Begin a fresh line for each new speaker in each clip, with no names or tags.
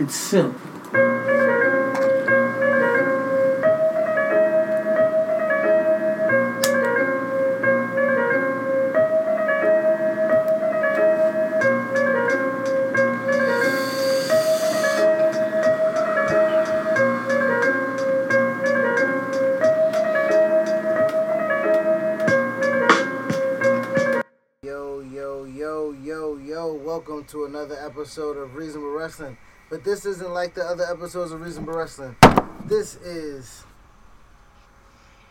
It's silk.
Yo, yo, yo, yo, yo, welcome to another episode of Reasonable Wrestling. But this isn't like the other episodes of Reasonable Wrestling. This is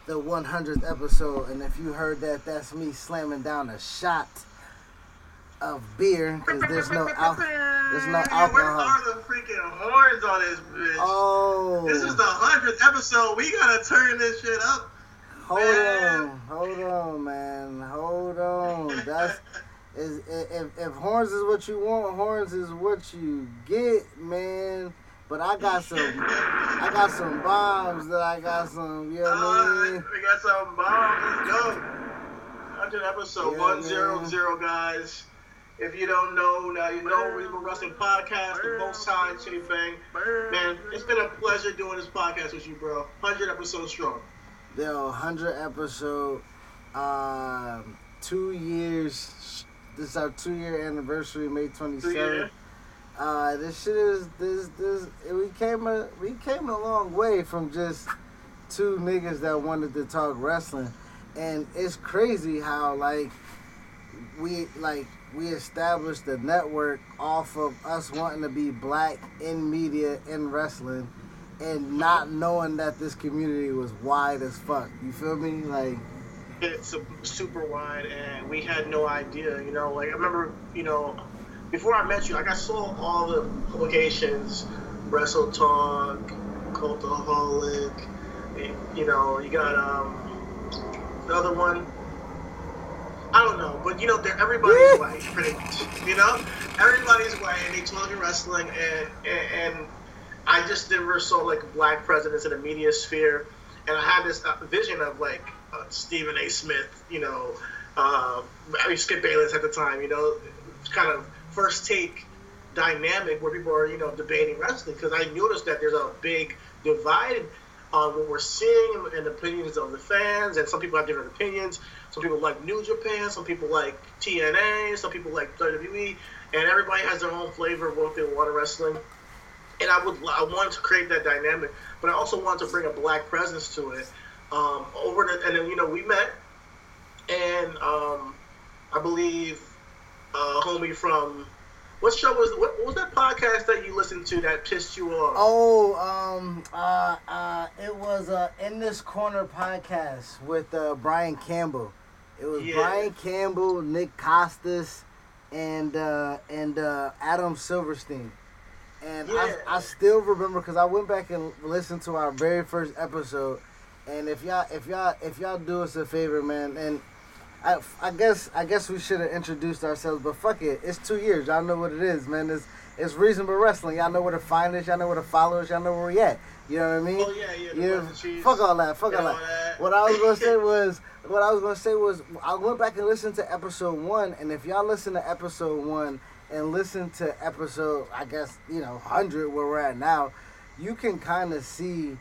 the 100th episode, and if you heard that, that's me slamming down a shot of beer because there's no al- there's no
Where
alcohol.
are the freaking horns on this bitch?
Oh,
This is the hundredth episode. We gotta turn this shit up.
hold
man.
on, hold on, man, hold on. That's is if if horns is what you want, horns is what you get, man. But I got some, I got some bombs that I got some. You know what I
Uh,
mean?
we got some bombs. Let's go. Hundred episode
Yeah,
one zero
man.
guys. If you don't know, now you know Reasonable Wrestling Podcast, the most time City Fang. Man, it's been a pleasure doing this podcast with you, bro. Hundred episodes strong.
Yo, hundred episode, um, two years. This is our two year anniversary, May twenty seventh. Uh, this shit is this this we came a we came a long way from just two niggas that wanted to talk wrestling, and it's crazy how like we like we established the network off of us wanting to be black in media in wrestling, and not knowing that this community was wide as fuck. You feel me? Like
it's super wide and we had no idea you know like i remember you know before i met you like i saw all the publications wrestle talk cultaholic you know you got um the other one. I don't know but you know they're everybody's way pretty much you know? Everybody's way and they talking wrestling and, and and i just never saw like black presidents in the media sphere and I had this uh, vision of like uh, Stephen A. Smith, you know, uh, I mean Skip Bayless at the time, you know, kind of first take dynamic where people are, you know, debating wrestling because I noticed that there's a big divide on what we're seeing and opinions of the fans, and some people have different opinions. Some people like New Japan, some people like TNA, some people like WWE, and everybody has their own flavor of what they want in wrestling and I would I wanted to create that dynamic, but I also wanted to bring a black presence to it. Um, over the, and then you know we met, and um, I believe uh, homie from what show was what, what was that podcast that you listened to that pissed you off?
Oh, um, uh, uh, it was uh, in this corner podcast with uh, Brian Campbell. It was
Yeah.
Brian Campbell, Nick Costas, and uh, and uh, Adam Silverstein. And I, I still remember because I went back and listened to our very first episode. And if y'all if y'all if y'all do us a favor, man, and I, I guess I guess we should have introduced ourselves, but fuck it, it's two years. Y'all know what it is, man. It's it's reasonable wrestling. Y'all know where to find us. Y'all know where to follow us. Y'all know where we at. You know what I mean?
Oh, yeah, yeah, the
You-
Bucks
fuck all that. Fuck all that.
that.
What I was gonna say was what I was gonna say was I went back and listened to episode one, and if y'all listen to episode one and listen to episode, I guess you know hundred where we're at now, you can kind of see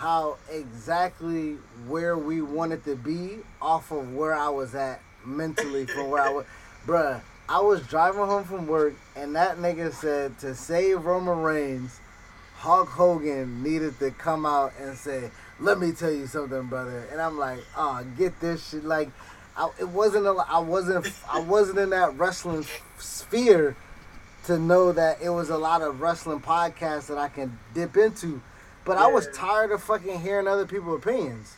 how exactly where we wanted to be off of where I was at mentally from where I was. Bruh, I was driving home from work and that nigga said to save Roman Reigns, Hulk Hogan needed to come out and say, "Let me tell you something, brother." And I'm like, "Oh, get this shit." Like, I, it wasn't. A, I wasn't. I wasn't in that wrestling sphere to know that it was a lot of wrestling podcasts that I can dip into. But I was tired of fucking hearing other people's opinions.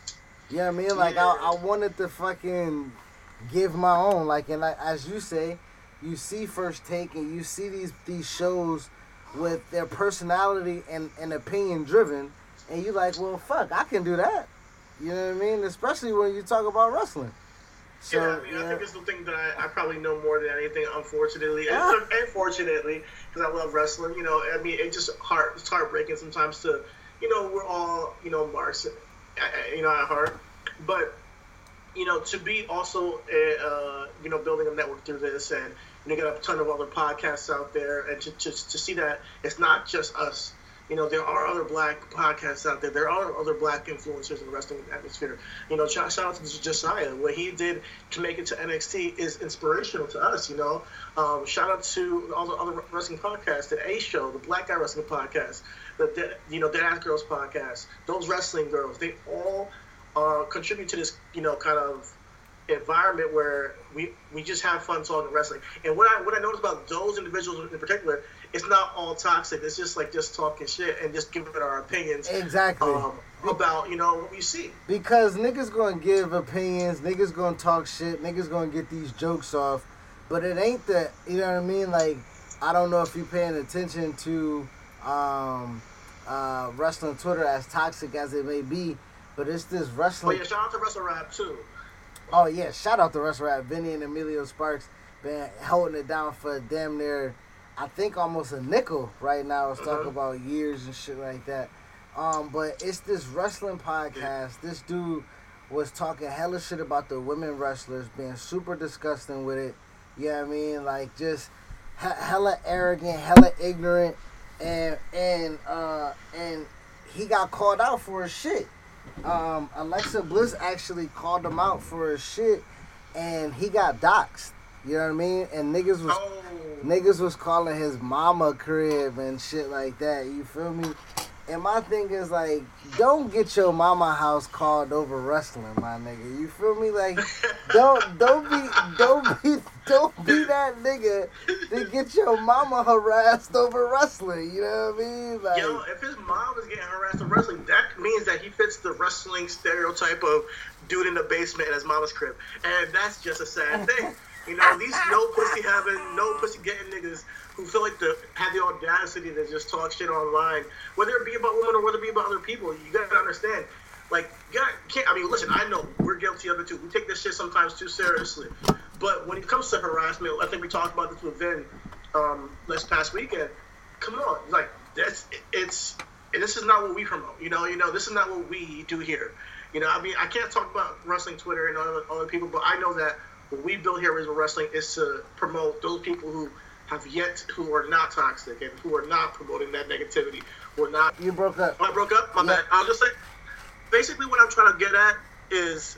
You know what I mean? Like I, I wanted to fucking give my own. Like and like, as you say, you see first take and you see these these shows with their personality and, and opinion driven, and you like, well, fuck, I can do that. You know what I mean? Especially when you talk about wrestling. So
yeah, I, mean, I think it's the thing that I, I probably know more than anything, unfortunately,
Ah.
and, and fortunately, because I love wrestling. You know, I mean, it just heart, it's heartbreaking sometimes to, you know, we're all, you know, uh, you know, at heart, but you know, to be also, uh, you know, building a network through this, and you get a ton of other podcasts out there, and to, to, to see that it's not just us. You know, there are other black podcasts out there. There are other black influencers in the wrestling atmosphere. You know, shout, shout out to Josiah. What he did to make it to NXT is inspirational to us. You know, um, shout out to all the other wrestling podcasts, the A Show, the Black Guy Wrestling Podcast, the you know Dead Ass Girls Podcast. Those wrestling girls, they all uh, contribute to this, you know, kind of environment where we we just have fun talking wrestling. And what I what I noticed about those individuals in particular, it's not all toxic. It's just like just talking shit and just giving our opinions
Exactly.
um, about you know what we see.
Because niggas gonna give opinions, niggas gonna talk shit, niggas gonna get these jokes off, but it ain't that. You know what I mean? Like, I don't know if you're paying attention to um, uh, wrestling Twitter as toxic as it may be, but it's this wrestling.
yeah, shout out to Wrestle Rap too.
Oh yeah, shout out to Wrestle Rap, Vinny and Emilio Sparks, been holding it down for damn near, I think almost a nickel right now. It's talking
Mhm.
about years and shit like that. Um, but it's this wrestling podcast. This dude was talking hella shit about the women wrestlers, being super disgusting with it. You know what I mean? Like just he- hella arrogant, hella ignorant, and and uh and he got called out for his shit. Um, Alexa Bliss actually called him out for his shit, and he got doxxed. You know what I mean? And niggas was
Oh,
niggas was calling his mama crib and shit like that. You feel me? And my thing is like, don't get your mama house called over wrestling, my nigga. You feel me? Like, don't don't be don't be don't be that nigga to get your mama harassed over wrestling. You know what I mean? Like,
Yo, if his mom is getting harassed over wrestling, that means that he fits the wrestling stereotype of dude in the basement in his mama's crib. And that's just a sad thing. You know, these no pussy having, no pussy getting niggas who feel like the have the audacity to just talk shit online, whether it be about women or whether it be about other people. You gotta understand. Like, gotta, can't, I mean, listen, I know we're guilty of it too. We take this shit sometimes too seriously. But when it comes to harassment, I think we talked about this with Vin um, this past weekend. Come on, like that's it's this is not what we promote. You know, you know, this is not what we do here. You know, I mean, I can't talk about wrestling Twitter and other, other people, but I know that what we build here is wrestling is to promote those people who have yet, who are not toxic and who are not promoting that negativity, We're not
you broke up.
Oh, I broke up. My
Yeah.
bad. I'll just say, basically, what I'm trying to get at is,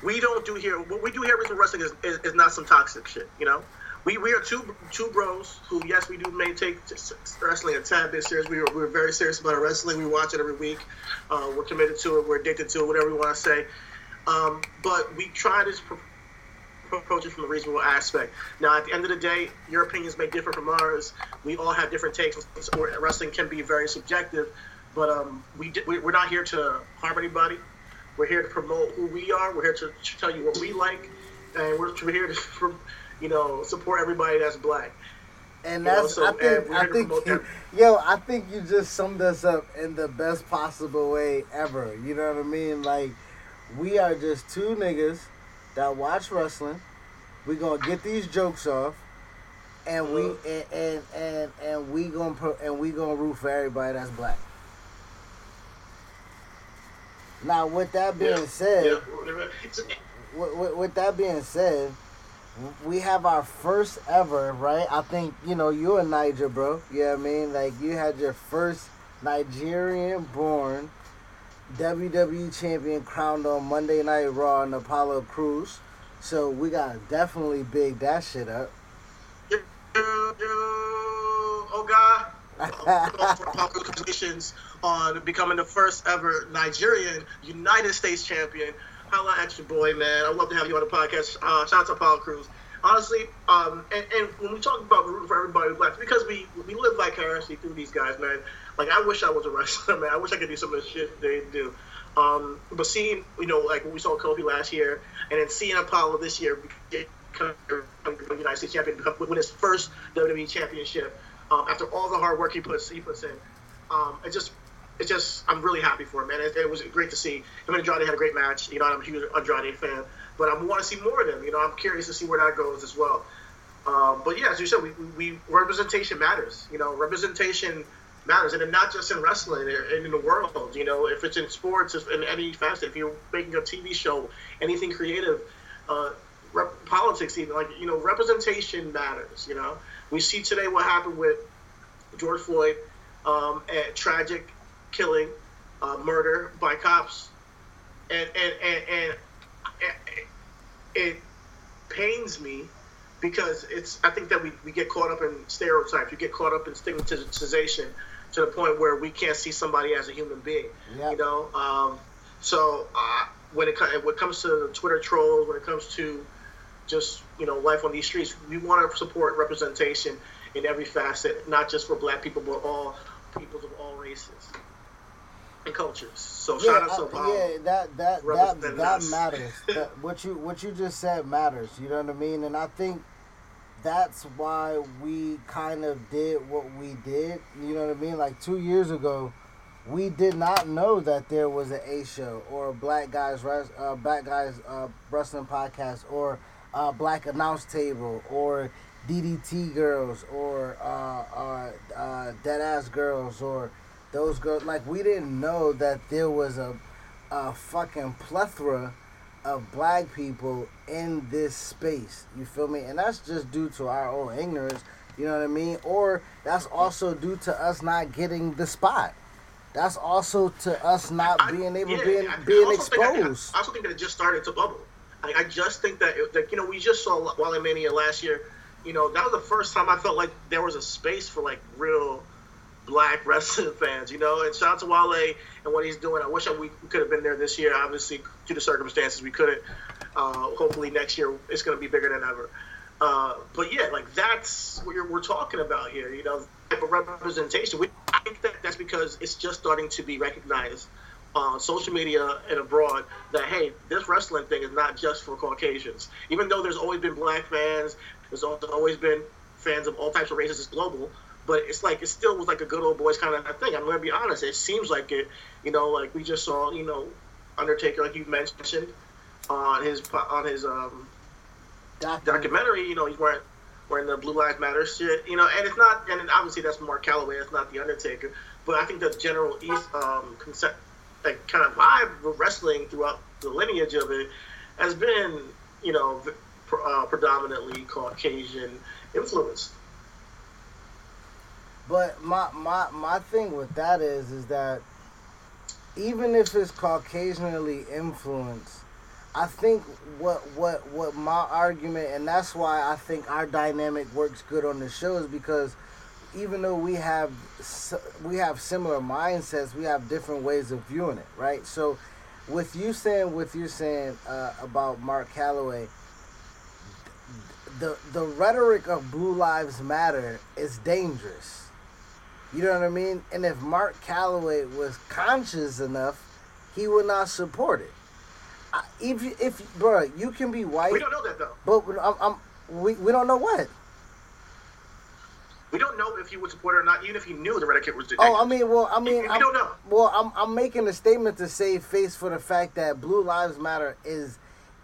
we don't do here. What we do here with wrestling is, is, is not some toxic shit. You know, we we are two two bros who, yes, we do may take wrestling a tad bit serious. We are we're very serious about our wrestling. We watch it every week. Uh, we're committed to it. We're addicted to it. Whatever you want to say. Um, but we try to pro- approach it from a reasonable aspect. Now, at the end of the day, your opinions may differ from ours. We all have different takes. Wrestling can be very subjective, but um, we, di- we we're not here to harm anybody. We're here to promote who we are. We're here to tell you what we like, and we're, we're here to, you know, support everybody that's black.
And
You know,
that's
so,
I think I think yo I think you just summed us up in the best possible way ever. You know what I mean? Like we are just two niggas that watch wrestling. We gonna get these jokes off, and we uh. and and and, and we gonna pro, and we gonna root for everybody that's black. Now, with that being
Yeah.
said,
Yeah,
with, with, with that being said, we have our first ever, right? I think, you know, you and Niger, bro. You know what I mean? Like, you had your first Nigerian born WWE champion crowned on Monday Night Raw and Apollo Crews. So we gotta definitely big that shit up.
Oh God. Congratulations on becoming the first ever Nigerian United States champion. Holla at your boy, man. I'd love to have you on the podcast. Uh, shout out to Apollo Crews. Honestly, um, and, and when we talk about rooting for everybody left, because we we live vicariously through these guys, man. Like I wish I was a wrestler, man. I wish I could do some of the shit they do. Um, but seeing, you know, like when we saw Kofi last year, and then seeing Apollo this year become United States champion, win his first WWE championship um, after all the hard work he puts he puts in. Um, it just it's just I'm really happy for him, man. It, it was great to see him and Andrade had a great match. You know, I'm a huge Andrade fan, but I want to see more of them. You know, I'm curious to see where that goes as well. Um, but yeah, as you said, we, we representation matters. You know, representation matters, and not just in wrestling, and in the world. You know, if it's in sports, if in any facet, if you're making a TV show, anything creative, uh, rep- politics, even like you know, representation matters. You know, we see today what happened with George Floyd, um, tragic killing, uh, murder by cops, and and and, and it, pains me because it's I think that we, we get caught up in stereotypes, we get caught up in stigmatization to the point where we can't see somebody as a human being. You know, um, so uh, when it when it comes to Twitter trolls, when it comes to just you know life on these streets, we want to support representation in every facet, not just for Black people, but all peoples of all races and cultures. So yeah, shout out to
uh, Yeah, that that that that matters. that, what you what you just said matters. You know what I mean? And I think that's why we kind of did what we did. You know what I mean? Like two years ago, we did not know that there was an A show or a Black Guys uh, Black Guys uh, Wrestling podcast or a Black Announce Table or DDT Girls or uh, uh, uh, Dead Ass Girls or those girls. Like we didn't know that there was a, a fucking plethora of black people in this space. You feel me? And that's just due to our own ignorance. You know what I mean? Or that's also due to us not getting the spot. That's also to us not I, being able yeah, being being exposed.
I, I, also think that it just started to bubble. I, I just think that, it, that you know we just saw Wale Mania last year. You know that was the first time I felt like there was a space for like real black wrestling fans, you know. And shout out to Wale and what he's doing. I wish I, we could have been there this year. Obviously, due to circumstances, we couldn't. Uh, hopefully, next year it's going to be bigger than ever. Uh, but yeah, like that's what we're talking about here. You know, type of representation. We, I think that that's because it's just starting to be recognized on social media and abroad that hey, this wrestling thing is not just for Caucasians. Even though there's always been black fans, there's always been fans of all types of races. It's global but it's like it still was like a good old boys kind of thing. I'm gonna be honest. It seems like it. You know, like we just saw. You know, Undertaker, like you mentioned, on his on his um, documentary. You know, he's wearing wearing the Blue Lives Matter shit. You know, and it's not. And obviously that's Mark Calaway. It's not the Undertaker. But I think the general East um, concept, like kind of vibe of wrestling throughout the lineage of it, has been you know uh, predominantly Caucasian influenced.
But my, my my thing with that is is that even if it's Caucasianly influenced, I think what what what my argument and that's why I think our dynamic works good on the show is because even though we have we have similar mindsets, we have different ways of viewing it, right? So, with you saying with you saying uh, about Mark Calaway, the the rhetoric of Blue Lives Matter is dangerous you know what I mean? And if Mark Calaway was conscious enough, he would not support it. I, if if bro, you can be white.
We don't know that though.
But I'm, I'm we we don't know what.
We don't know if he would support it or not, even if he knew the red kit was.
Oh, I mean, well, I mean,
we don't know.
Well, I'm I'm making a statement to save face for the fact that Blue Lives Matter is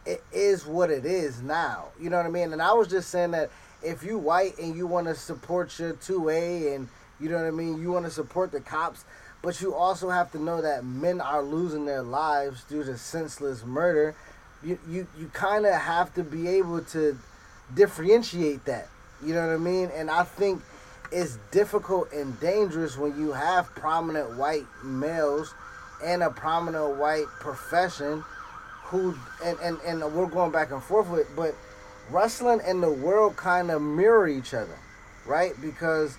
it is what it is now. You know what I mean? And I was just saying that if you white and you want to support your two A and you know what I mean? You want to support the cops, but you also have to know that men are losing their lives due to senseless murder. You you, you kind of have to be able to differentiate that. You know what I mean? And I think it's difficult and dangerous when you have prominent white males and a prominent white profession who and, and, and we're going back and forth with but wrestling and the world kind of mirror each other right because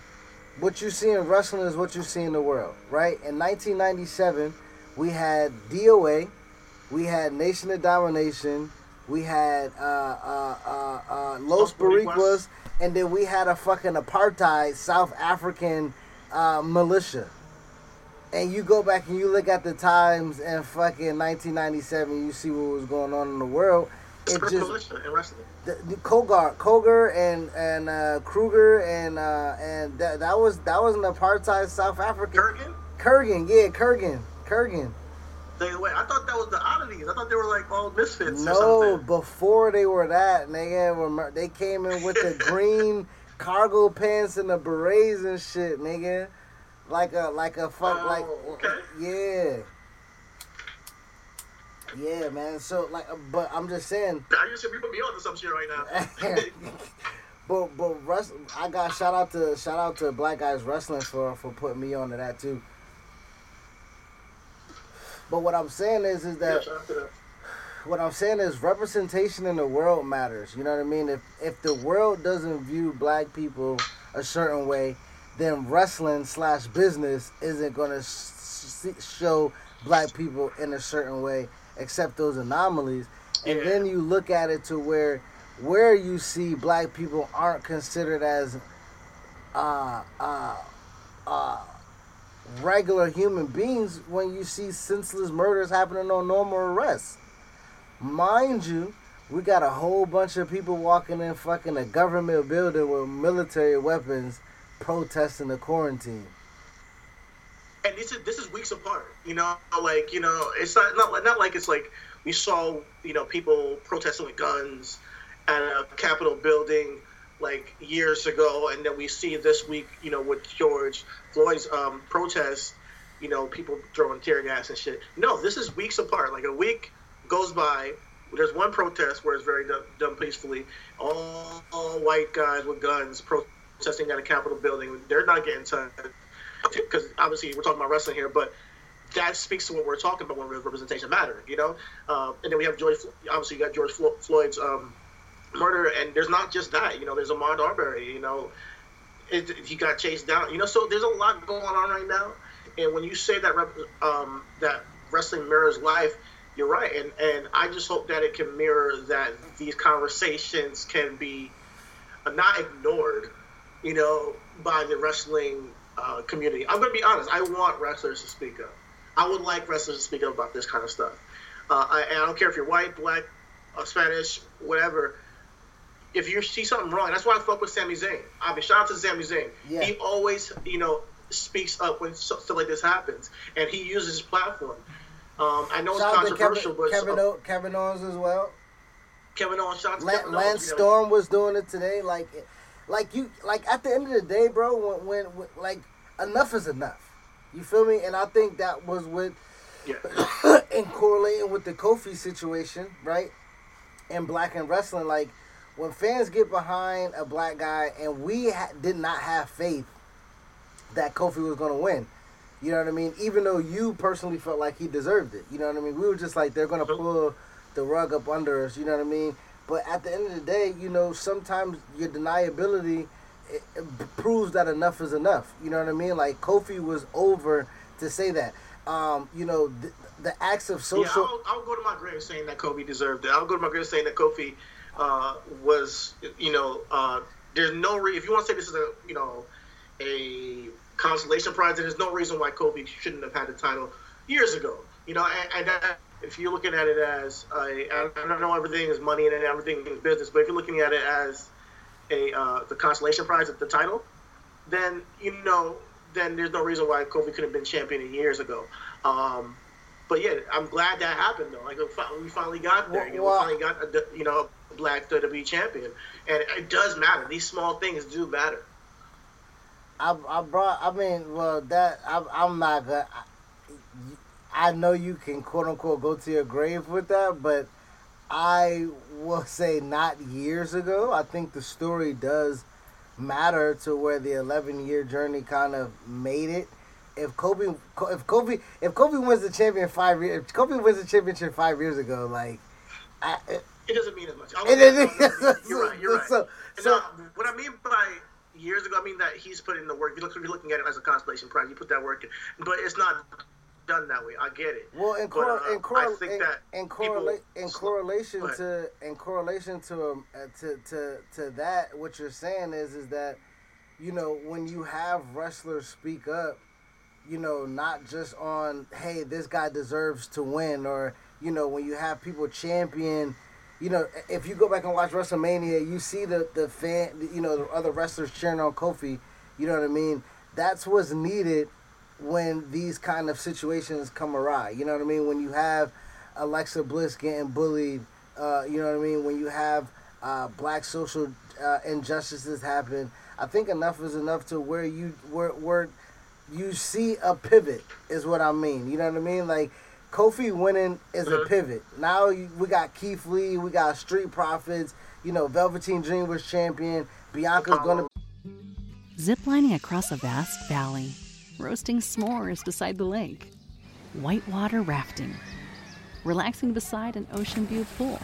what you see in wrestling is what you see in the world right in 1997 we had doa we had nation of domination we had uh, uh, uh, uh, Los Boricuas, and then we had a fucking apartheid South African uh, militia. And you go back and you look at the times in fucking 1997, you see what was going on in the world.
It just militia and wrestling.
The, the Kogar, Koger, and and uh, Kruger, and uh, and that, that was that was an apartheid South African.
Kurgan.
Kurgan, yeah, Kurgan, Kurgan.
They wait. I thought that was the oddities. I thought they were like all misfits.
No, before they were that, nigga, they came in with the green cargo pants and the berets and shit, nigga. Like a like a fuck
oh,
like
okay.
yeah. Yeah, man. So like, uh, but I'm just saying.
I used to be put me on to some shit right now.
but but rest, I got shout out to shout out to Black Guys Wrestling for for putting me on to that too. But what I'm saying is, is that what I'm saying is representation in the world matters. You know what I mean? If if the world doesn't view black people a certain way, then wrestling slash business isn't gonna sh- show black people in a certain way, except those anomalies. And yeah. then you look at it to where where you see black people aren't considered as uh uh uh regular human beings when you see senseless murders happening on normal arrests. Mind you, we got a whole bunch of people walking in fucking a government building with military weapons protesting the quarantine.
And this is this is weeks apart, you know. Like you know, it's not not not like it's like we saw you know people protesting with guns at a Capitol building like years ago, and then we see this week, you know, with George Floyd's um, protests, you know, people throwing tear gas and shit. No, this is weeks apart. Like a week goes by, there's one protest where it's very done, done peacefully. All, all, white guys with guns protesting at a Capitol building. They're not getting touched because obviously we're talking about wrestling here, but that speaks to what we're talking about when representation matter, you know. Uh, and then we have George. Obviously, you got George Floyd's. Um, murder, and there's not just that. You know, there's Ahmaud Arbery. You know, it, he got chased down. You know, so there's a lot going on right now. And when you say that um, that wrestling mirrors life, you're right. And and I just hope that it can mirror that these conversations can be not ignored. You know, by the wrestling uh, community. I'm going to be honest. I want wrestlers to speak up. I would like wrestlers to speak up about this kind of stuff. Uh, I, and I don't care if you're white, black, uh, Spanish, whatever if you see something wrong, that's why I fuck with Sami Zayn. I mean, shout out to Sami Zayn. Yeah. He always, you know, speaks up when stuff like this happens, and he uses his platform. Um, I know shout it's controversial,
Kevin,
but
Kevin, o- Kevin Owens as well.
Kevin Owens, shout out to
La-
Kevin
Lance
Owens,
Storm know. was doing it today. Like, like you, like at the end of the day, bro, when, when, when like enough is enough. You feel me? And I think that was with, yeah. and correlating with the Kofi situation, right? And black and wrestling, like when fans get behind a black guy, and we ha- did not have faith that Kofi was going to win. You know what I mean? Even though you personally felt like he deserved it. You know what I mean? We were just like, they're going to pull the rug up under us. You know what I mean? But at the end of the day, you know, sometimes your deniability it, it proves that enough is enough. You know what I mean? Like Kofi was over to say that. Um, you know, the, the acts of social.
Yeah, I'll, I'll, go to my grave saying that Kofi deserved it. I'll go to my grave saying that Kofi uh, was, you know, uh, there's no re- if you want to say this is a, you know, a consolation prize, there's no reason why Kofi shouldn't have had the title years ago. You know, and, and that, if you're looking at it as a, I don't know everything is money and everything is business, but if you're looking at it as a uh, the consolation prize at the title, then you know, then there's no reason why Kofi could have been champion years ago. Um, but yeah, I'm glad that happened though. Like we finally got there. You know, we finally got a, you know black WWE champion, and it does matter. These small things do matter.
I, I brought. I mean, well, that I, I'm not gonna. I, I know you can quote unquote go to your grave with that, but I will say not years ago. I think the story does matter to where the 11 year journey kind of made it. If Kofi, if Kofi, if Kofi wins the champion five years, if Kofi wins the championship five years ago, like,
I, it, it doesn't mean as much.
It, it,
you're right. You're right. So, so, what I mean by years ago, I mean that he's putting the work. You're looking at it as a consolation prize. You put that work in, but it's not done that way. I get it.
Well, in, cor- but, uh, in, cor- in, in, correla- in correlation to in correlation to um, uh, to to to that, what you're saying is is that you know when you have wrestlers speak up, you know, not just on hey this guy deserves to win, or you know when you have people champion. You know, if you go back and watch WrestleMania, you see the the fan, you know, the other wrestlers cheering on Kofi. You know what I mean? That's what's needed when these kind of situations come awry. You know what I mean? When you have Alexa Bliss getting bullied, uh, you know what I mean? When you have uh, black social uh, injustices happen, I think enough is enough to where you where where you see a pivot is what I mean. You know what I mean? Like Kofi winning is a mm-hmm. pivot. Now you, we got Keith Lee, we got Street Profits. You know, Velveteen Dream was champion. Bianca's gonna
ziplining across a vast valley roasting s'mores beside the lake, whitewater rafting, relaxing beside an ocean view pool.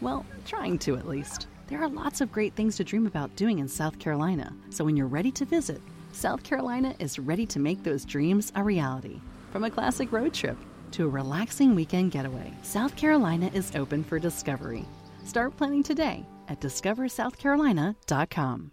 Well, trying to at least. There are lots of great things to dream about doing in South Carolina, so when you're ready to visit, South Carolina is ready to make those dreams a reality. From a classic road trip to a relaxing weekend getaway, South Carolina is open for discovery. Start planning today at discoversouthcarolina.com.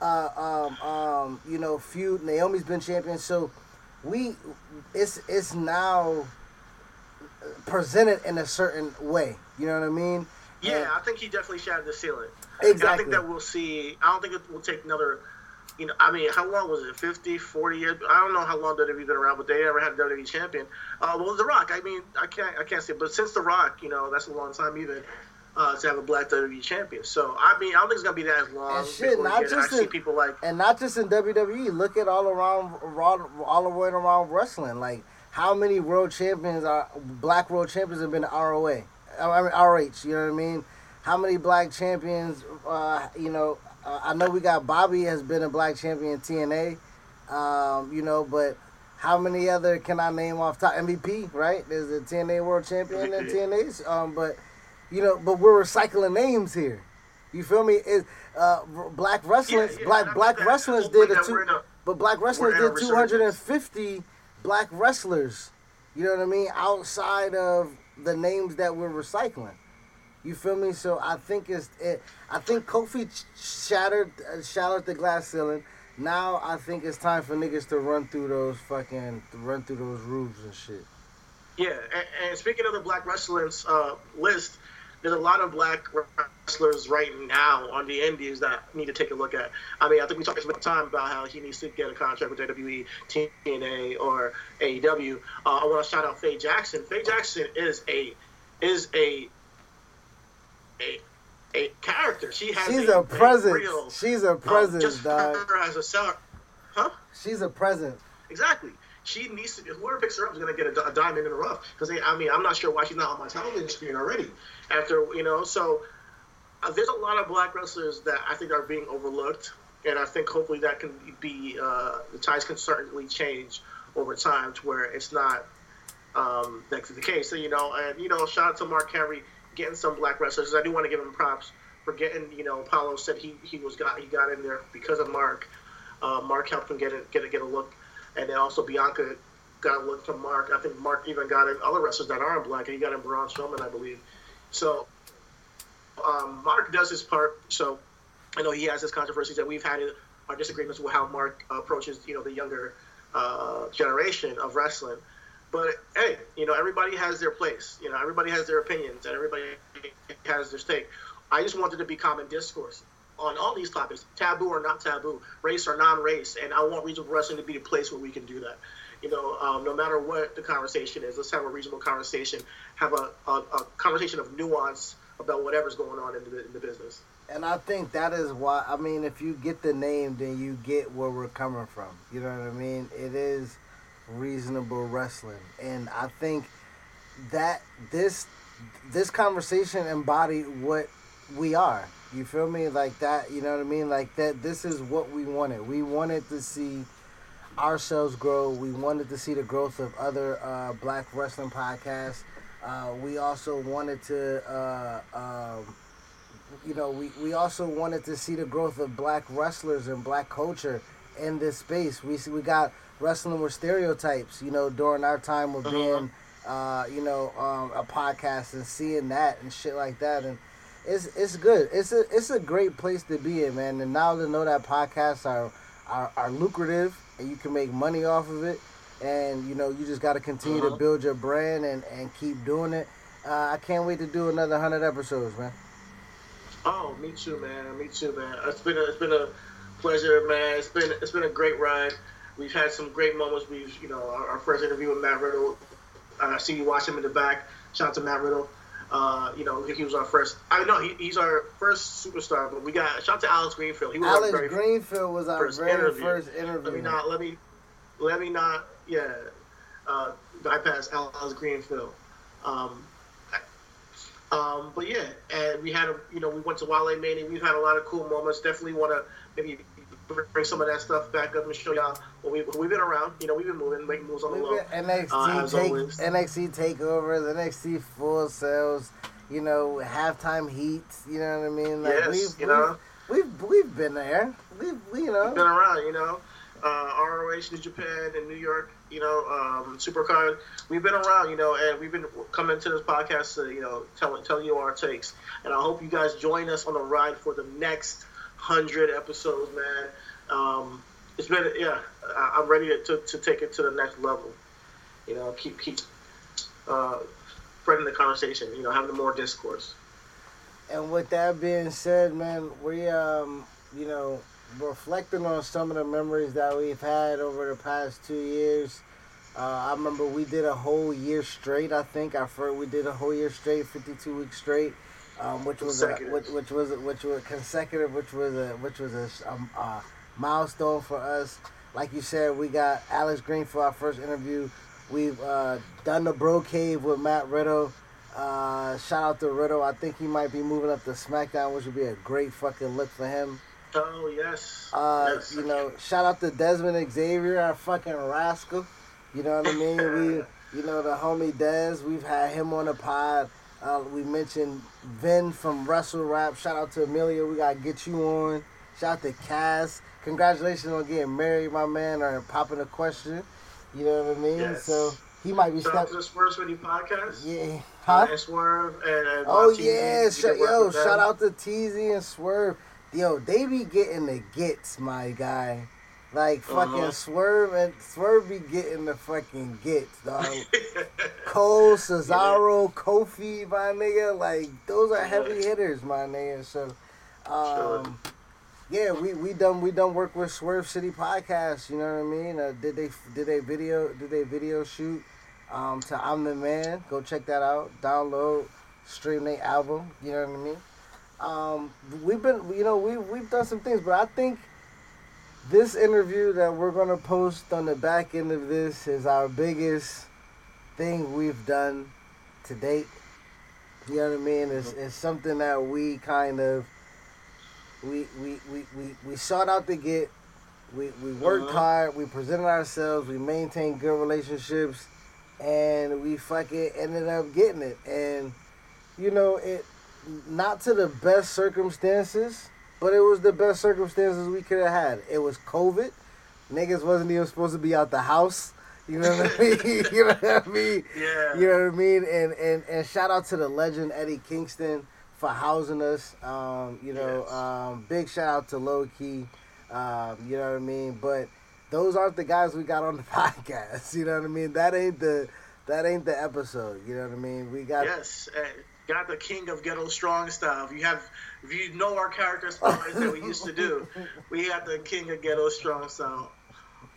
uh, um, um, you know, feud. Naomi's been champion, so we it's it's now presented in a certain way. You know what I mean?
Yeah, and, I think he definitely shattered the ceiling. Exactly. I think that we'll see. I don't think it will take another. You know, I mean, how long was it? 50, 40 years? I don't know how long WWE been around, but they never had a WWE champion. Uh, well, The Rock. I mean, I can't, I can't say, but since The Rock, you know, that's a long time even uh, to have a black WWE champion. So I mean, I don't think it's gonna be that long.
And shit, not just in, people like and not just in WWE. Look at all around, all the way around wrestling. Like how many world champions are black world champions have been in ROA? I mean RH. You know what I mean? How many black champions? Uh, you know, uh, I know we got Bobby has been a black champion TNA. Um, you know, but how many other can I name off top? MVP, right? There's a TNA world champion in TNAs. Um, but you know, but we're recycling names here. You feel me? It, uh, black wrestlers, yeah, yeah, black black wrestlers did a two, a, but black wrestlers did 250 black wrestlers. You know what I mean? Outside of the names that we're recycling. You feel me? So I think it's it. I think Kofi shattered uh, shattered the glass ceiling. Now I think it's time for niggas to run through those fucking run through those roofs and shit.
Yeah, and, and speaking of the black wrestlers uh, list, there's a lot of black wrestlers right now on the indies that need to take a look at. I mean, I think we talked about time about how he needs to get a contract with WWE, TNA, or AEW. Uh, I want to shout out Faye Jackson. Faye Jackson is a is a a a character. She has
she's a, a presence. Real, she's a presence, um, just dog.
Her as a seller, huh?
She's a presence.
Exactly she needs to. Whoever picks her up is going to get a, a, diamond in the rough. Because I mean, I'm not sure why she's not on my television screen already. After you know, so uh, there's a lot of black wrestlers that I think are being overlooked, and I think hopefully that can be uh, the tides can certainly change over time to where it's not um, that's the case. So you know, and you know, shout out to Mark Henry getting some black wrestlers. I do want to give him props for getting. You know, Apollo said he he was got he got in there because of Mark. Uh, Mark helped him get it, get a, get a look and then also Bianca got look from Mark. I think Mark even got in other wrestlers that aren't black, and he got in Braun Strowman, I believe. So um, Mark does his part. So I know he has his controversies that we've had our disagreements with how Mark approaches, you know, the younger uh, generation of wrestling. But hey, you know, everybody has their place. You know, everybody has their opinions, and everybody has their stake. I just wanted to be common discourse. On all these topics, taboo or not taboo, race or non-race, and I want regional wrestling to be the place where we can do that. You know, um, no matter what the conversation is, let's have a reasonable conversation, have a, a, a conversation of nuance about whatever's going on in the, in the business.
And I think that is why. I mean, if you get the name, then you get where we're coming from. You know what I mean? It is reasonable wrestling, and I think that this this conversation embodied what we are. You feel me? Like that. You know what I mean? Like that. This is what we wanted. We wanted to see ourselves grow. We wanted to see the growth of other uh, black wrestling podcasts. Uh, we also wanted to. Uh, um, you know, we, we also wanted to see the growth of black wrestlers and black culture in this space. We see, we got wrestling with stereotypes, you know, during our time of being, uh, you know, um, a podcast and seeing that and shit like that. And it's it's good. It's a it's a great place to be in, man. And now to know that podcasts are are, are lucrative and you can make money off of it, and you know, you just got to continue
Uh-huh.
to build your brand and and keep doing it. Uh, I can't wait to do another hundred episodes, man.
Oh, me too, man. Me too, man. It's been a, it's been a pleasure, man. It's been it's been a great ride. We've had some great moments. We've you know our, our first interview with Matt Riddle. Uh, I see you watch him in the back. Shout out to Matt Riddle. Uh, you know he was our first. I know he, he's our first superstar, but we got shout out to Alex Greenfield. He was our
Alex
very
Greenfield was our
first
very
interview.
first interview.
Let me not let me let me not yeah uh, bypass Alex Greenfield. Um, um, but yeah, and we had a you know we went to Wale Mania. We've had a lot of cool moments. Definitely want to maybe bring some of that stuff back up and show y'all we we've been around. You know we've been moving, making moves on the low.
NXT
uh,
take. NXT takeovers, NXT Full Sails, you know, halftime heats. You know what I mean? Like
Yes,
we've,
you know.
we've, we've we've been there. We've we, you know.
been around, you know. Uh, ROH New Japan and New York, you know, um, Supercard. We've been around, you know, and we've been coming to this podcast to, you know, tell, tell you our takes. And I hope you guys join us on the ride for the next hundred episodes, man. Um, it's been, yeah, I, I'm ready to, to, to take it to the next level. You know, keep keep uh, spreading the conversation. You know, having more discourse.
And with that being said, man, we um, you know, reflecting on some of the memories that we've had over the past two years. Uh, I remember we did a whole year straight. I think I first we did a whole year straight, fifty-two weeks straight, um, which was a, which, which was a, which was consecutive, which was a which was a, um, uh, milestone for us. Like you said, we got Alex Green for our first interview. We've uh, done the Bro Cave with Matt Riddle. Uh, shout out to Riddle. I think he might be moving up to SmackDown, which would be a great fucking look for him.
Oh yes.
Uh,
yes.
you know, shout out to Desmond Xavier, our fucking rascal. You know what I mean? we, you know, the homie Des. We've had him on the pod. Uh, we mentioned Vin from Wrestle Rap. Shout out to Amelia. We gotta get you on. Shout out to Cass. Congratulations on getting married, my man, or popping a question. You know what I mean?
Yes.
So he might be stuck.
to the City podcast.
Yeah.
Uh,
Huh?
and Swerve and, and
Oh yeah, sh- yo, shout out to Teasy and Swerve. Yo, they be getting the gets, my guy. Like fucking
Uh-huh.
Swerve and Swerve be getting the fucking gets, dog. Cole, Cesaro, Kofi, my nigga, like those are heavy hitters, my nigga. So, um, yeah, we we done we done work with Swerve City Podcast. You know what I mean? Uh, did they did they video did they video shoot? Um, to I'm the man. Go check that out. Download, stream their album. You know what I mean? Um, we've been you know we we've done some things, but I think this interview that we're gonna post on the back end of this is our biggest thing we've done to date. You know what I mean? It's, it's something that we kind of we we, we, we, we sought out to get. We, we worked
Uh-huh.
hard. We presented ourselves. We maintained good relationships, and we fucking ended up getting it. And you know it, not to the best circumstances, but it was the best circumstances we could have had. It was COVID. Niggas wasn't even supposed to be out the house. You know what I mean? you know what I mean?
Yeah.
You know what I mean? And and and shout out to the legend Eddie Kingston for housing us. Um, you know,
Yes.
um, big shout out to Low Key. Um, you know what I mean? But those aren't the guys we got on the podcast. You know what I mean? That ain't the that ain't the episode. You know what I mean? We got
Yes, uh, got the king of ghetto strong style. If you have, if you know our character spoilers that we used to do, we got the king of ghetto strong style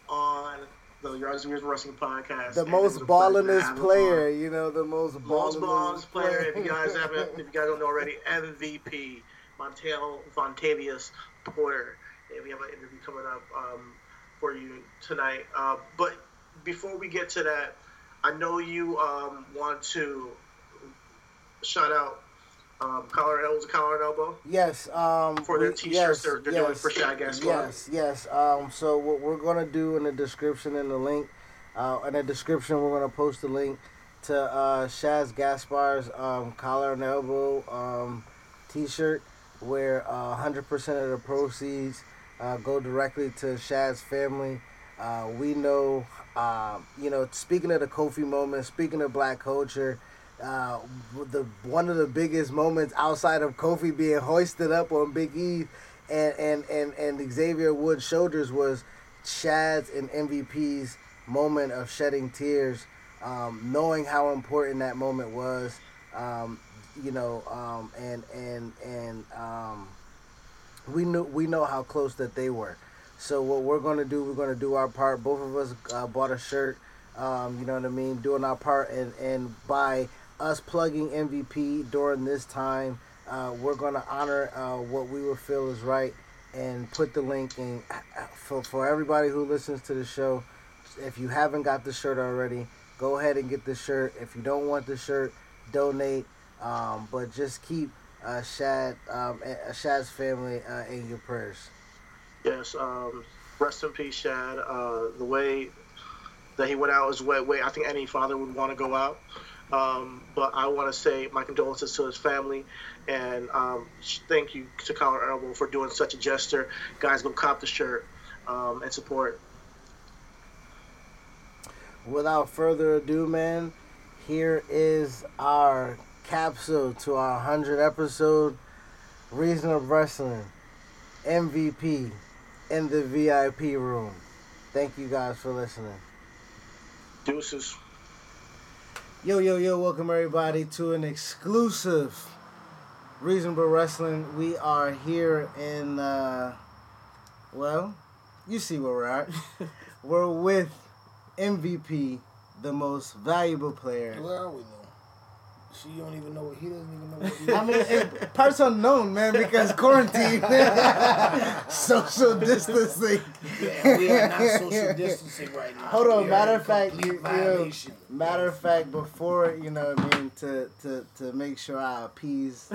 on the Yards Weird Wrestling podcast.
the most
it was a pleasure to
ballingest player.
on.
You know, the most ballingest
player. If you guys haven't, if you guys don't know already, MVP Montel Vontavious Porter. And we have an interview coming up um, for you tonight. Uh, but before we get to that, I know you um, want to shout out um, Collar Elbows, Collar and Elbow.
Yes, um,
For their t-shirts they're- they're doing for Shad Gaspard.
Yes, yes. Um, so what we're gonna do in the description and the link, uh, in the description we're gonna post the link to uh, Shad Gaspard's um, collar and elbow um, T-shirt, where uh, 100% of the proceeds uh, go directly to Shad's family. Uh, we know, uh, you know, speaking of the Kofi moment, speaking of black culture, uh, the one of the biggest moments outside of Kofi being hoisted up on Big E and and and, and Xavier Woods' shoulders was Shad's and MVP's moment of shedding tears, um, knowing how important that moment was, um, you know, um, and and and um, we knew we know how close that they were. So what we're gonna do, we're gonna do our part. Both of us uh, bought a shirt. Um, you know what I mean, doing our part, and and by us plugging MVP during this time, uh, we're gonna honor uh, what we would feel is right, and put the link in for for everybody who listens to the show. If you haven't got the shirt already, go ahead and get the shirt. If you don't want the shirt, donate. Um, but just keep uh, Shad, um, Shad's family uh, in your prayers.
Yes, um, rest in peace, Shad. Uh, the way that he went out was way, way I think any father would want to go out. Um, but I want to say my condolences to his family, and um, thank you to Collar Elbow for doing such a gesture. Guys, go cop the shirt um, and support.
Without further ado, man, here is our capsule to our 100 episode Reasonable Wrestling MVP in the VIP room. Thank you guys for listening.
Deuces.
Yo, yo, yo, welcome everybody to an exclusive Reasonable Wrestling. We are here in, uh, well, you see where we're at. we're with MVP, the most valuable player.
Where are we though? She don't even know what he doesn't even know what he
I mean, it, parts unknown, man, because quarantine, social distancing.
Yeah, we are not social distancing right now.
Hold on,
We
matter of fact, you, you know, matter of fact, before you know, what I mean, to to to make sure I appease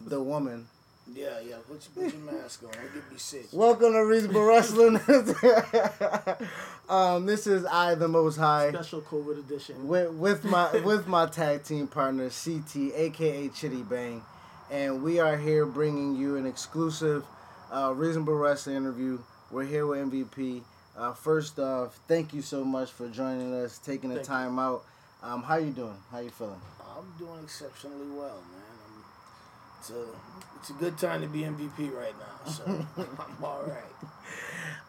the woman.
Yeah, yeah. Put your, put your mask on. Don't get me sick.
Welcome to Reasonable Wrestling. um, this is I, the Most High.
Special COVID edition.
with with my with my tag team partner CT, aka Chitty Bang, and we are here bringing you an exclusive uh, reasonable wrestling interview. We're here with MVP. Uh, first off, thank you so much for joining us, taking the
Thank you.
time out. Um, how you doing? How you feeling?
I'm doing exceptionally well, man. It's a it's a good time to be MVP right now, so I'm all right.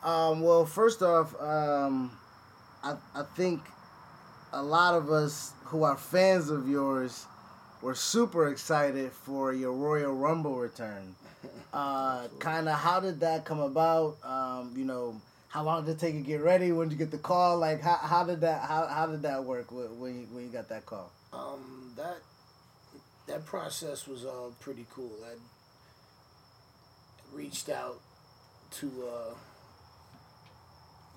Um, well, first off, um, I I think a lot of us who are fans of yours were super excited for your Royal Rumble return. Uh, kind of, how did that come about? Um, you know, how long did it take to get ready? When did you get the call? Like, how, how did that how, how did that work when when you, when you got that call?
Um, that that process was uh, pretty cool. I reached out to uh,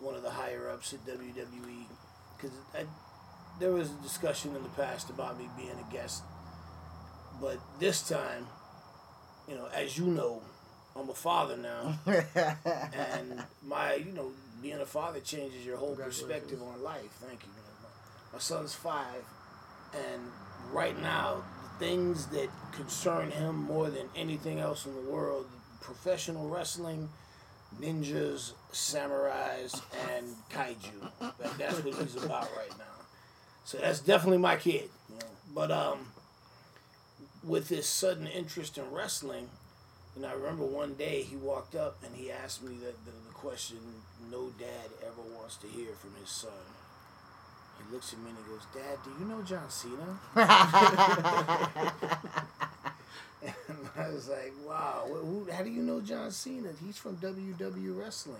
one of the higher ups at WWE because there was a discussion in the past about me being a guest, but this time, you know, as you know, I'm a father now, and my you know being a father changes your whole perspective on life. Thank you. My son's five, and right now, things that concern him more than anything else in the world professional wrestling, ninjas, samurais, and kaiju. That, that's what he's about right now. So that's definitely my kid. But um, with his sudden interest in wrestling, and I remember one day he walked up and he asked me that the, the question no dad ever wants to hear from his son. He looks at me and he goes, Dad, do you know John Cena? and I was like, wow, wh- who, how do you know John Cena? He's from WW Wrestling.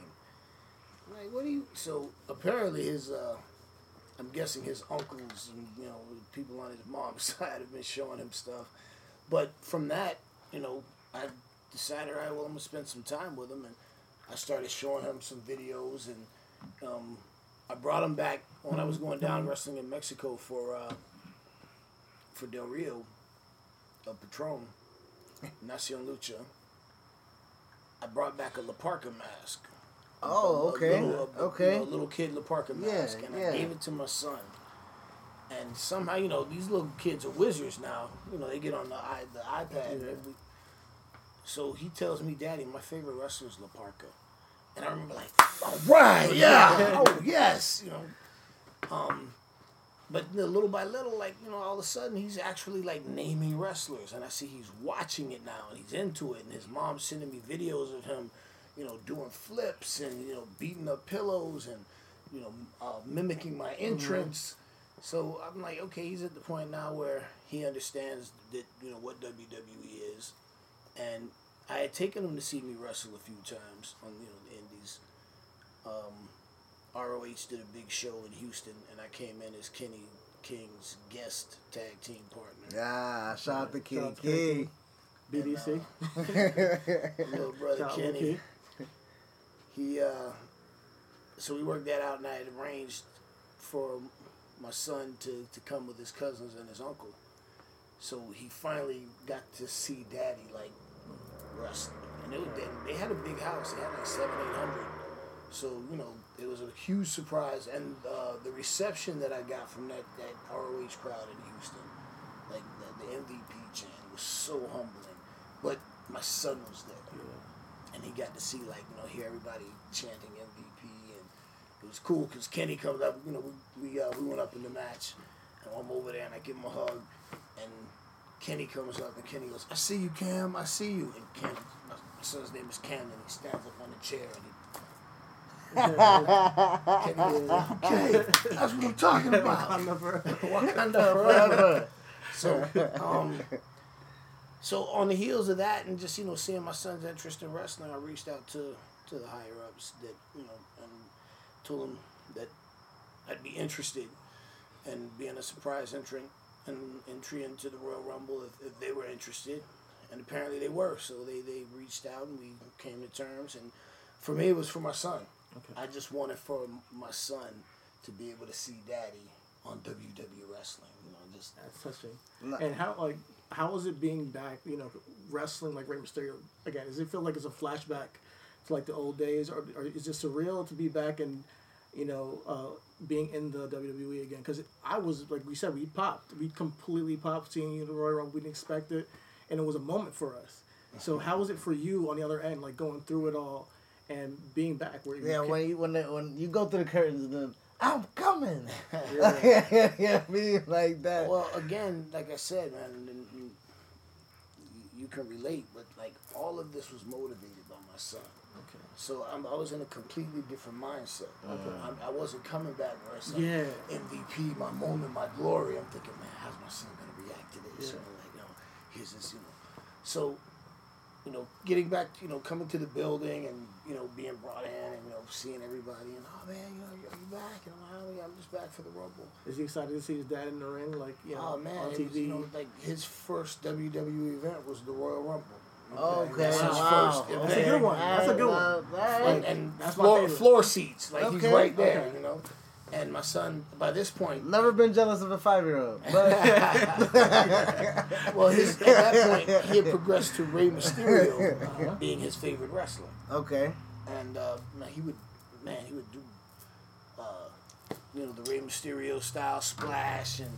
I'm like, what do you? So apparently his, uh, I'm guessing his uncles and you know people on his mom's side have been showing him stuff. But from that, you know, I decided, all right, well, I'm gonna spend some time with him, and I started showing him some videos, and um, I brought him back when I was going down wrestling in Mexico for uh, for Del Rio, El Patron, Nacion Lucha. I brought back a La Parca mask.
Oh,
A
okay,
little, a,
okay.
you know, a little kid La Parca
Yeah,
mask, and
yeah.
I gave it to my son. And somehow, you know, these little kids are wizards now. You know, they get on the the iPad. every- So he tells me, Daddy, my favorite wrestler is La Parca. And I remember like, all right, yeah, oh yes, you know. Um, but you know, little by little, like you know, all of a sudden he's actually like naming wrestlers, and I see he's watching it now, and he's into it, and his mom's sending me videos of him, you know, doing flips and you know beating up pillows and you know uh, mimicking my entrance. So I'm like, okay, he's at the point now where he understands that you know what WWE is, and I had taken him to see me wrestle a few times on you know Indies. Um, ROH did a big show in Houston, and I came in as Kenny King's guest tag team partner.
Yeah, shout out to
out to Kenny
King.
BDC.
little brother
Shout
Kenny.
Kenny.
He uh, so we worked that out, and I had arranged for my son to, to come with his cousins and his uncle. So he finally got to see Daddy like wrestling, and it was, they, they had a big house. They had like seven, eight hundred. So you know, it was a huge surprise, and uh, the reception that I got from that that ROH crowd in Houston, like the, the MVP chant, was so humbling. But my son was there. And he got to see like you know hear everybody chanting MVP and it was cool because Kenny comes up you know we we, uh, we went up in the match. And I'm over there and I give him a hug. And Kenny comes up and Kenny goes I see you Cam. I see you. And Cam my son's name is Cam. And he stands up on the chair and he okay that's what I'm talking about Wakanda forever so um so on the heels of that, and just you know seeing my son's interest in wrestling, I reached out to to the higher ups that you know and told them that I'd be interested in being a surprise entrant and entry into the Royal Rumble if, if they were interested, and apparently they were. So they they reached out and we came to terms. And for me, it was for my son.
Okay.
I just wanted for my son to be able to see Daddy on WWE wrestling. You know, just
That's touching. And how like how is it being back? You know, wrestling like Rey Mysterio again. Does it feel like it's a flashback to like the old days, or, or is it surreal to be back and you know uh, being in the WWE again? Because I was like we said, we popped, we completely popped seeing you in the Royal Rumble. We didn't expect it, and it was a moment for us. So how was it for you on the other end, like going through it all and being back? Where you
Yeah,
ca-
when you when they, when you go through the curtains and then I'm coming.
Yeah.
yeah, yeah, me like that.
Well, again, like I said, man, and, and you, you can relate, but like all of this was motivated by my son.
Okay.
So I'm, I was in a completely different mindset.
Okay.
I'm, I wasn't coming back where it's like
Yeah.
MVP, my moment, my glory. I'm thinking, man, how's my son gonna react to this?
Yeah.
You know, like, you know, here's this, you know. So, you know, getting back, you know, coming to the building and you know being brought in and you know seeing everybody and oh man, you know, you're you back? And I'm like, oh, yeah, I'm just back for the Rumble.
Is he excited to see his dad in the ring, like you know,
Oh man,
on TV?
was, you know, like his first WWE event was the Royal Rumble.
Okay,
That's his
wow.
first event.
That's a good one. That's a good one.
Alright.
And, and
That's my
floor,
favorite.
floor seats, like he's right there,
okay.
you know. And my son, by this point,
Never been jealous of a five year old. But
well, his, at that point, he had progressed to Rey Mysterio being his favorite wrestler.
okay.
and uh, man, he would, man, he would do, uh, you know, the Rey Mysterio style splash, and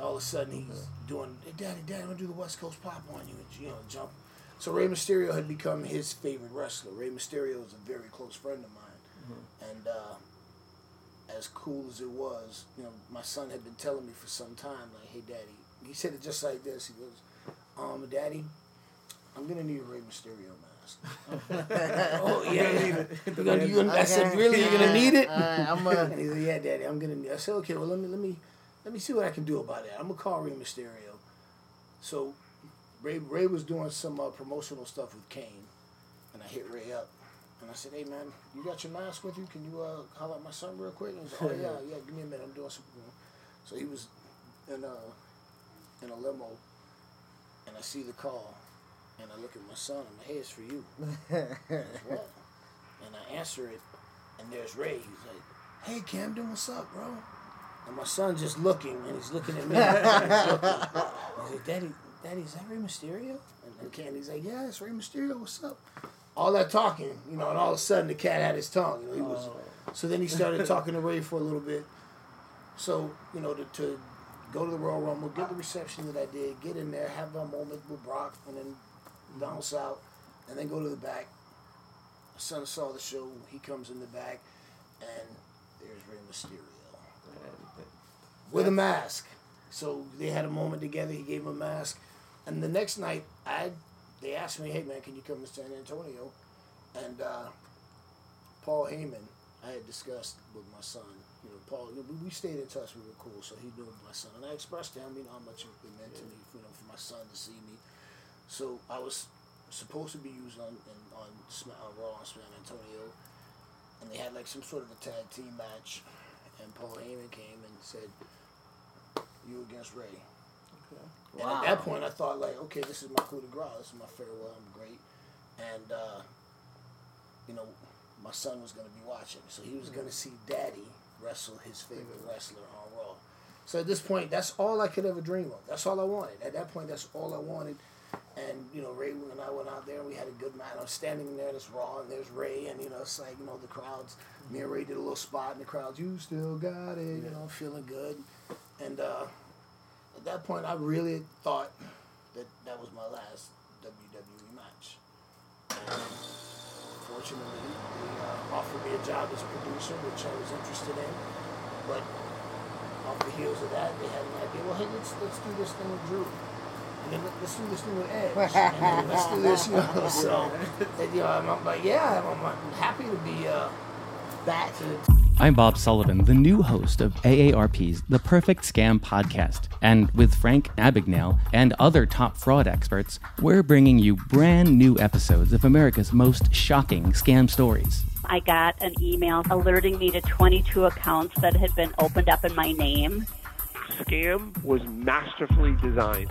all of a sudden he's doing, hey, Daddy, Daddy, I'm gonna do the West Coast pop on you, and you know, jump. So Rey Mysterio had become his favorite wrestler. Rey Mysterio is a very close friend of mine, and uh, as cool as it was, you know, my son had been telling me for some time, like, hey, Daddy, he said it just like this. He goes, um, Daddy, I'm gonna need a Rey Mysterio mask. oh yeah,
gonna need it.
Gonna, you're gonna, I said, really, you're gonna need it?
I'm gonna-
and he said, yeah, daddy, I'm gonna need. I said, okay, well let me let me let me see what I can do about it. I'm gonna call Rey Mysterio. So Rey Rey was doing some uh, promotional stuff with Kane, and I hit Rey up. And I said, "Hey man, you got your mask with you? Can you uh, holler at my son real quick?" And he's like, "Oh yeah, yeah. Give me a minute. I'm doing something." So he was in a in a limo, and I see the call, and I look at my son. I'm like, "Hey, it's for you." And what? And I answer it, and there's Rey. He's like, "Hey, Camden, what's up, bro?" And my son just looking, and he's looking at me. and he's like, "Daddy, Daddy, is that Rey Mysterio?" And then Candy's like, "Yeah, it's Rey Mysterio. What's up?" All that talking, you know, and all of a sudden the cat had his tongue. You know, he was. Oh. So then he started talking to Rey for a little bit. So you know, to, to go to the Royal Rumble, get the reception that I did, get in there, have a moment with Brock, and then bounce out, and then go to the back. My son saw the show. He comes in the back, and there's Rey Mysterio with a mask. So they had a moment together. He gave him a mask, and the next night, I they asked me, "Hey man, can you come to San Antonio?" And uh, Paul Heyman, I had discussed with my son. You know, Paul, you know, we, we stayed in touch. We were cool, so he knew my son, and I expressed to him, you know, how much it meant to me, you know, for my son to see me. So I was supposed to be used on in, on, on Raw in San Antonio, and they had like some sort of a tag team match, and Paul Heyman came and said, "You against Rey." And
Wow.
at that point, I thought like, okay, this is my coup de grace. This is my farewell. I'm great, and uh, you know, my son was going to be watching, so he was going to see Daddy wrestle his favorite wrestler on Raw. So at this point, that's all I could ever dream of. That's all I wanted. At that point, that's all I wanted. And you know, Rey and I went out there, and we had a good match. I was standing there, this Raw, and there's Rey, and you know, it's like you know, the crowds. Me and Rey did a little spot in the crowds. You still got it, you know, feeling good. And uh, that point, I really thought that that was my last WWE match. And fortunately, they uh, offered me a job as producer, which I was interested in. But off the heels of that, they had an idea. Well, hey, let's let's do this thing with Drew. And then let- let's do this thing with Edge. And then let's do this, you know. So, and, you know, I'm, I'm like, yeah, I'm, I'm happy to be uh, back to
I'm Bob Sullivan, the new host of AARP's The Perfect Scam podcast. And with Frank Abagnale and other top fraud experts, we're bringing you brand new episodes of America's most shocking scam stories.
I got an email alerting me to 22 accounts that had been opened up in my name.
Scam was masterfully designed.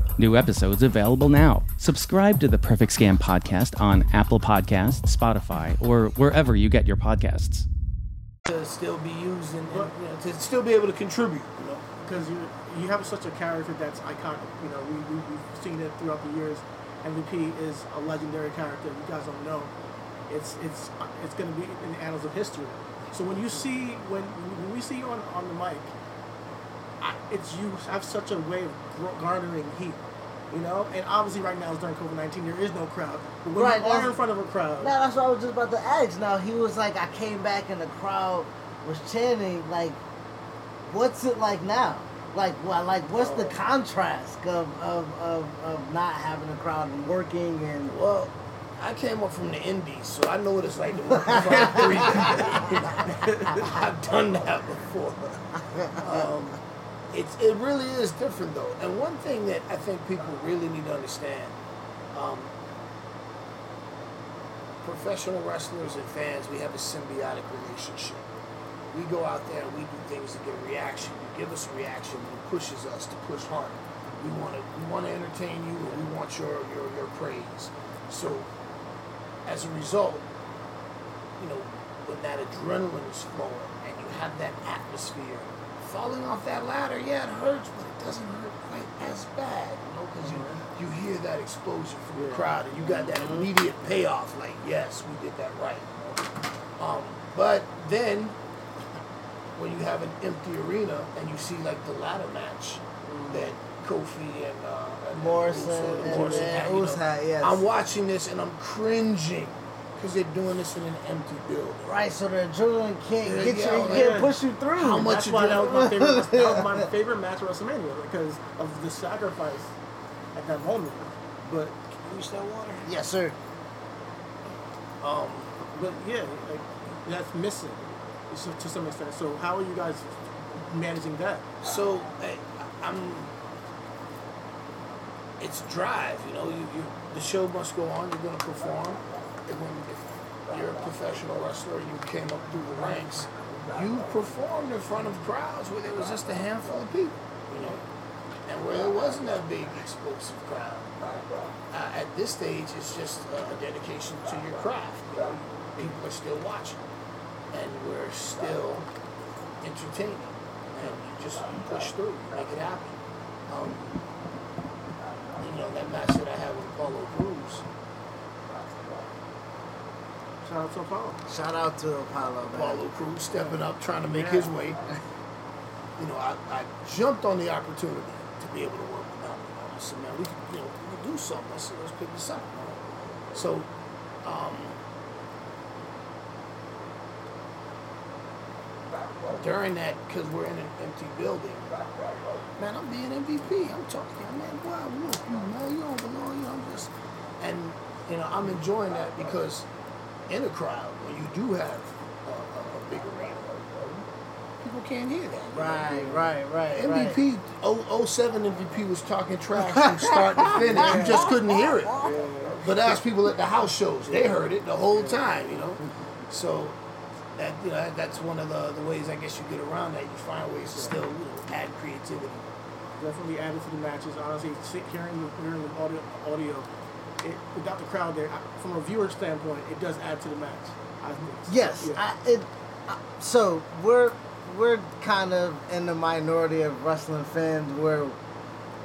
New episodes available now. Subscribe to the Perfect Scam podcast on Apple Podcasts, Spotify, or wherever you get your podcasts.
to still be used and, and you know, to still be able to contribute. You know,
because you you have such a character that's iconic. You know, we, we we've seen it throughout the years. MVP is a legendary character. You guys don't know. It's it's it's going to be in the annals of history. So when you see when when we see you on on the mic, I, it's you have such a way of garnering heat. You know, and obviously right now it's during COVID nineteen. There is no crowd. But when
Right,
you are in front of a crowd,
No, that's what I was just about to ask. Now he was like, I came back and the crowd was chanting. Like, what's it like now? Like, what? Like, what's the contrast of of, of, of not having a crowd and working and?
well, I came up from the Indies, so I know what it's like to work in front of three. I've done that before. Um, it's it really is different though, and one thing that I think people really need to understand. Um, professional wrestlers and fans, we have a symbiotic relationship. We go out there and we do things to get a reaction. You give us a reaction, it pushes us to push harder. We want to we want to entertain you, and we want your your your praise. So, as a result, you know, when that adrenaline is flowing and you have that atmosphere, falling off that ladder, yeah, it hurts, but it doesn't hurt quite as bad, you know, because you you hear that exposure from the crowd, and you got that immediate payoff. Like, yes, we did that right. you know? Um, but then, when you have an empty arena and you see like the ladder match that Kofi and, uh, and
Morrison and-
Morrison
and
had, you know,
yes.
I'm watching this and I'm cringing because they're doing this in an empty building.
Right, so the adrenaline can't
Yeah,
get
yeah,
you,
yeah.
can't push you through.
How much
That's why that was my favorite. that was my favorite match at WrestleMania because of the sacrifice at that moment. But
Can you reach that water?
Yes, sir.
Um,
but yeah, like that's missing so, to some extent. So how are you guys managing that?
So I, I'm. It's drive, you know. You, you the show must go on. You're going to perform. When you're a professional wrestler, you came up through the ranks. You performed in front of crowds where there was just a handful of people, you know, and where there wasn't that big explosive crowd. Uh, at this stage, it's just a, dedication to your craft. You know, people are still watching, and we're still entertaining, and you just push through, you make it happen. Um, you know that match that I had with Apollo Crews.
Shout out to Apollo.
Shout out to Apollo, man.
Apollo Crews stepping up, trying to make
Yeah.
his way. You know, I, I jumped on the opportunity to be able to work with him. I said, man, we can, you know, we can do something. I said, let's pick this up. So, um, during that, because we're in an empty building, man, I'm being MVP. I'm talking, man, wow, look, you man, you don't belong, you know, I'm just, and, you know, I'm enjoying that because in a crowd, when you do have a, a, a big arena, people can't hear that.
Right, right, right. right.
MVP, 0- 07 MVP was talking trash from start to finish. You just couldn't hear it. But ask people at the house shows, they heard it the whole time, you know. So that you know that's one of the, the ways I guess you get around that. You find ways to still you know add creativity.
Definitely added to the matches. Honestly, sit- hearing the, hearing the audio, audio it, without the crowd there, from a viewer standpoint, it does add to the match. I think.
Yes,
Yeah.
I, it. I, so we're we're kind of in the minority of wrestling fans where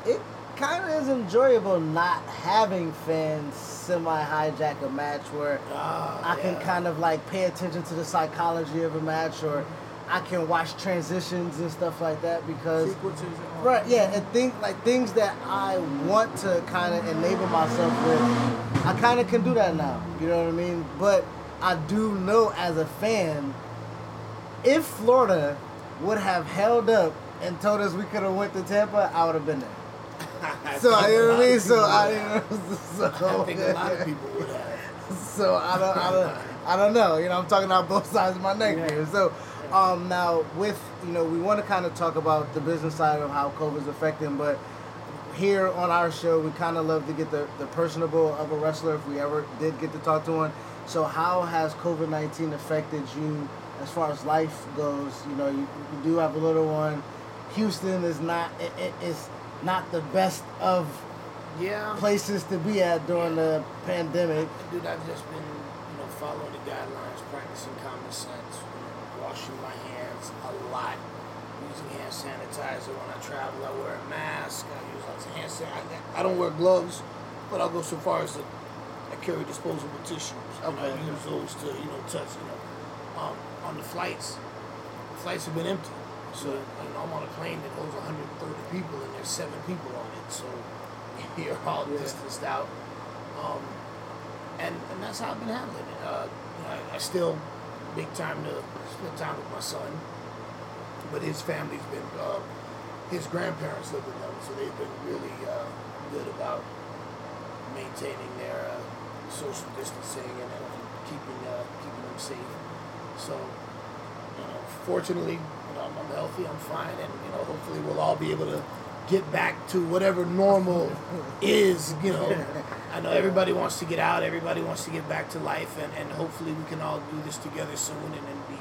it kind of is enjoyable not having fans semi hijack a match where ah, I can kind of like pay attention to the psychology of a match or mm-hmm. I can watch transitions and stuff like that because
Sequences and all
right yeah and think like things that I want to kind of enable myself with I kind of can do that now you know what I mean but I do know as a fan if Florida would have held up and told us we could have went to Tampa I would have been there so you know what I mean so I so,
I think a lot of people would have.
so I don't, I don't, I don't know. You know, I'm talking out both sides of my neck here. So, um, now with you know, we want to kind of talk about the business side of how COVID's affecting, but here on our show, we kind of love to get the the personable of a wrestler if we ever did get to talk to one. So, how has COVID nineteen affected you as far as life goes? You know, you, you do have a little one. Houston is not it, it, it's not the best of
Yeah.
places to be at during the pandemic.
Dude, I've just been, you know, following the guidelines, practicing common sense, washing my hands a lot, using hand sanitizer when I travel. I wear a mask. I use lots of hand sanitizer. I don't wear gloves, but I'll go so far as to I carry disposable tissues. And I
Okay.
use those to, you know, touch, you know. Um, on the flights, the flights have been empty. So, you know, I'm on a plane that holds 130 people and there's seven people on it. So you're all distanced out. Um, and, and that's how I've been handling it. Uh, you know, I, I still make time to spend time with my son, but his family's been, uh, his grandparents live with them, so they've been really uh, good about maintaining their uh, social distancing and, and keeping uh, keeping them safe. So, you know, fortunately, you know, I'm, I'm healthy, I'm fine, and you know, hopefully, we'll all be able to get back to whatever normal is. You know, I know everybody wants to get out, everybody wants to get back to life, and, and hopefully, we can all do this together soon and then be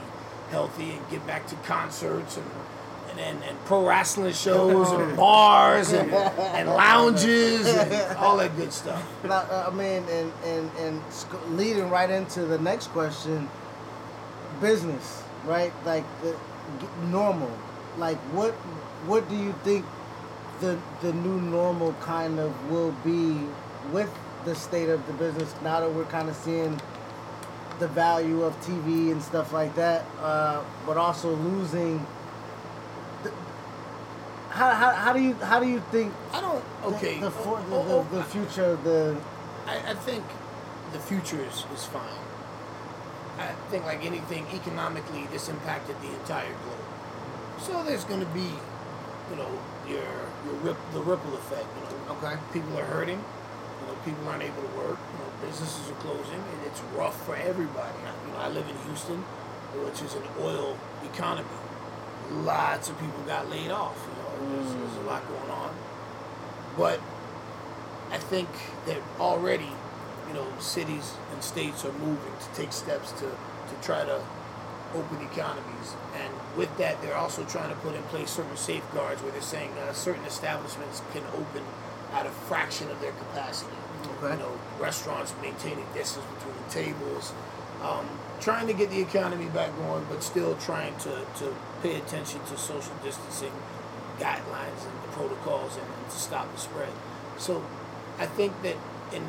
healthy and get back to concerts and. And, and, and pro wrestling shows and bars and, and lounges and all that good stuff.
Now, uh, I mean, and and and leading right into the next question, business, right? Like the normal. Like what what do you think the the new normal kind of will be with the state of the business now that we're kind of seeing the value of TV and stuff like that, uh, but also losing. The, how, how, how do you how do you think
I don't. Okay.
the, the, for, the,
Oh, oh,
the, the future the
I, I think the future is, is fine. I think like anything economically, this impacted the entire globe. So there's going to be, you know, your your rip, the ripple effect. You know,
okay,
people are hurting. You know, people aren't able to work. You know, businesses are closing, and it's rough for everybody. You know, I live in Houston, which is an oil economy. Lots of people got laid off. You know, there's, there's a lot going on. But I think that already, you know, cities and states are moving to take steps to, to try to open economies. And with that, they're also trying to put in place certain safeguards where they're saying uh, certain establishments can open at a fraction of their capacity.
Okay.
You know, restaurants maintaining distance between the tables, um, trying to get the economy back going, but still trying to, to pay attention to social distancing guidelines and the protocols and, and to stop the spread. So I think that in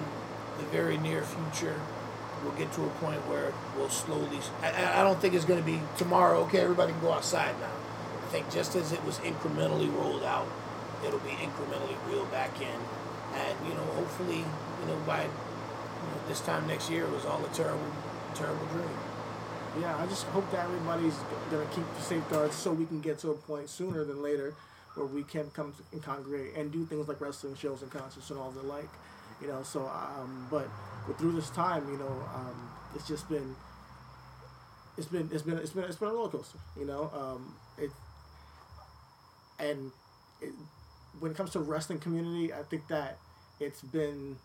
the very near future, we'll get to a point where we'll slowly. I- I, I don't think it's going to be tomorrow. Okay, everybody can go outside now. I think just as it was incrementally rolled out, it'll be incrementally reeled back in, and you know, hopefully, you know, by you know, this time next year, it was all a terrible, terrible dream.
Yeah, I just hope that everybody's gonna keep the safeguards so we can get to a point sooner than later where we can come to, and congregate and do things like wrestling shows and concerts and all the like. You know, so um, but but through this time, you know, um, it's just been it's been it's been it's been it's been a roller coaster. You know, um, it and it, when it comes to wrestling community, I think that it's been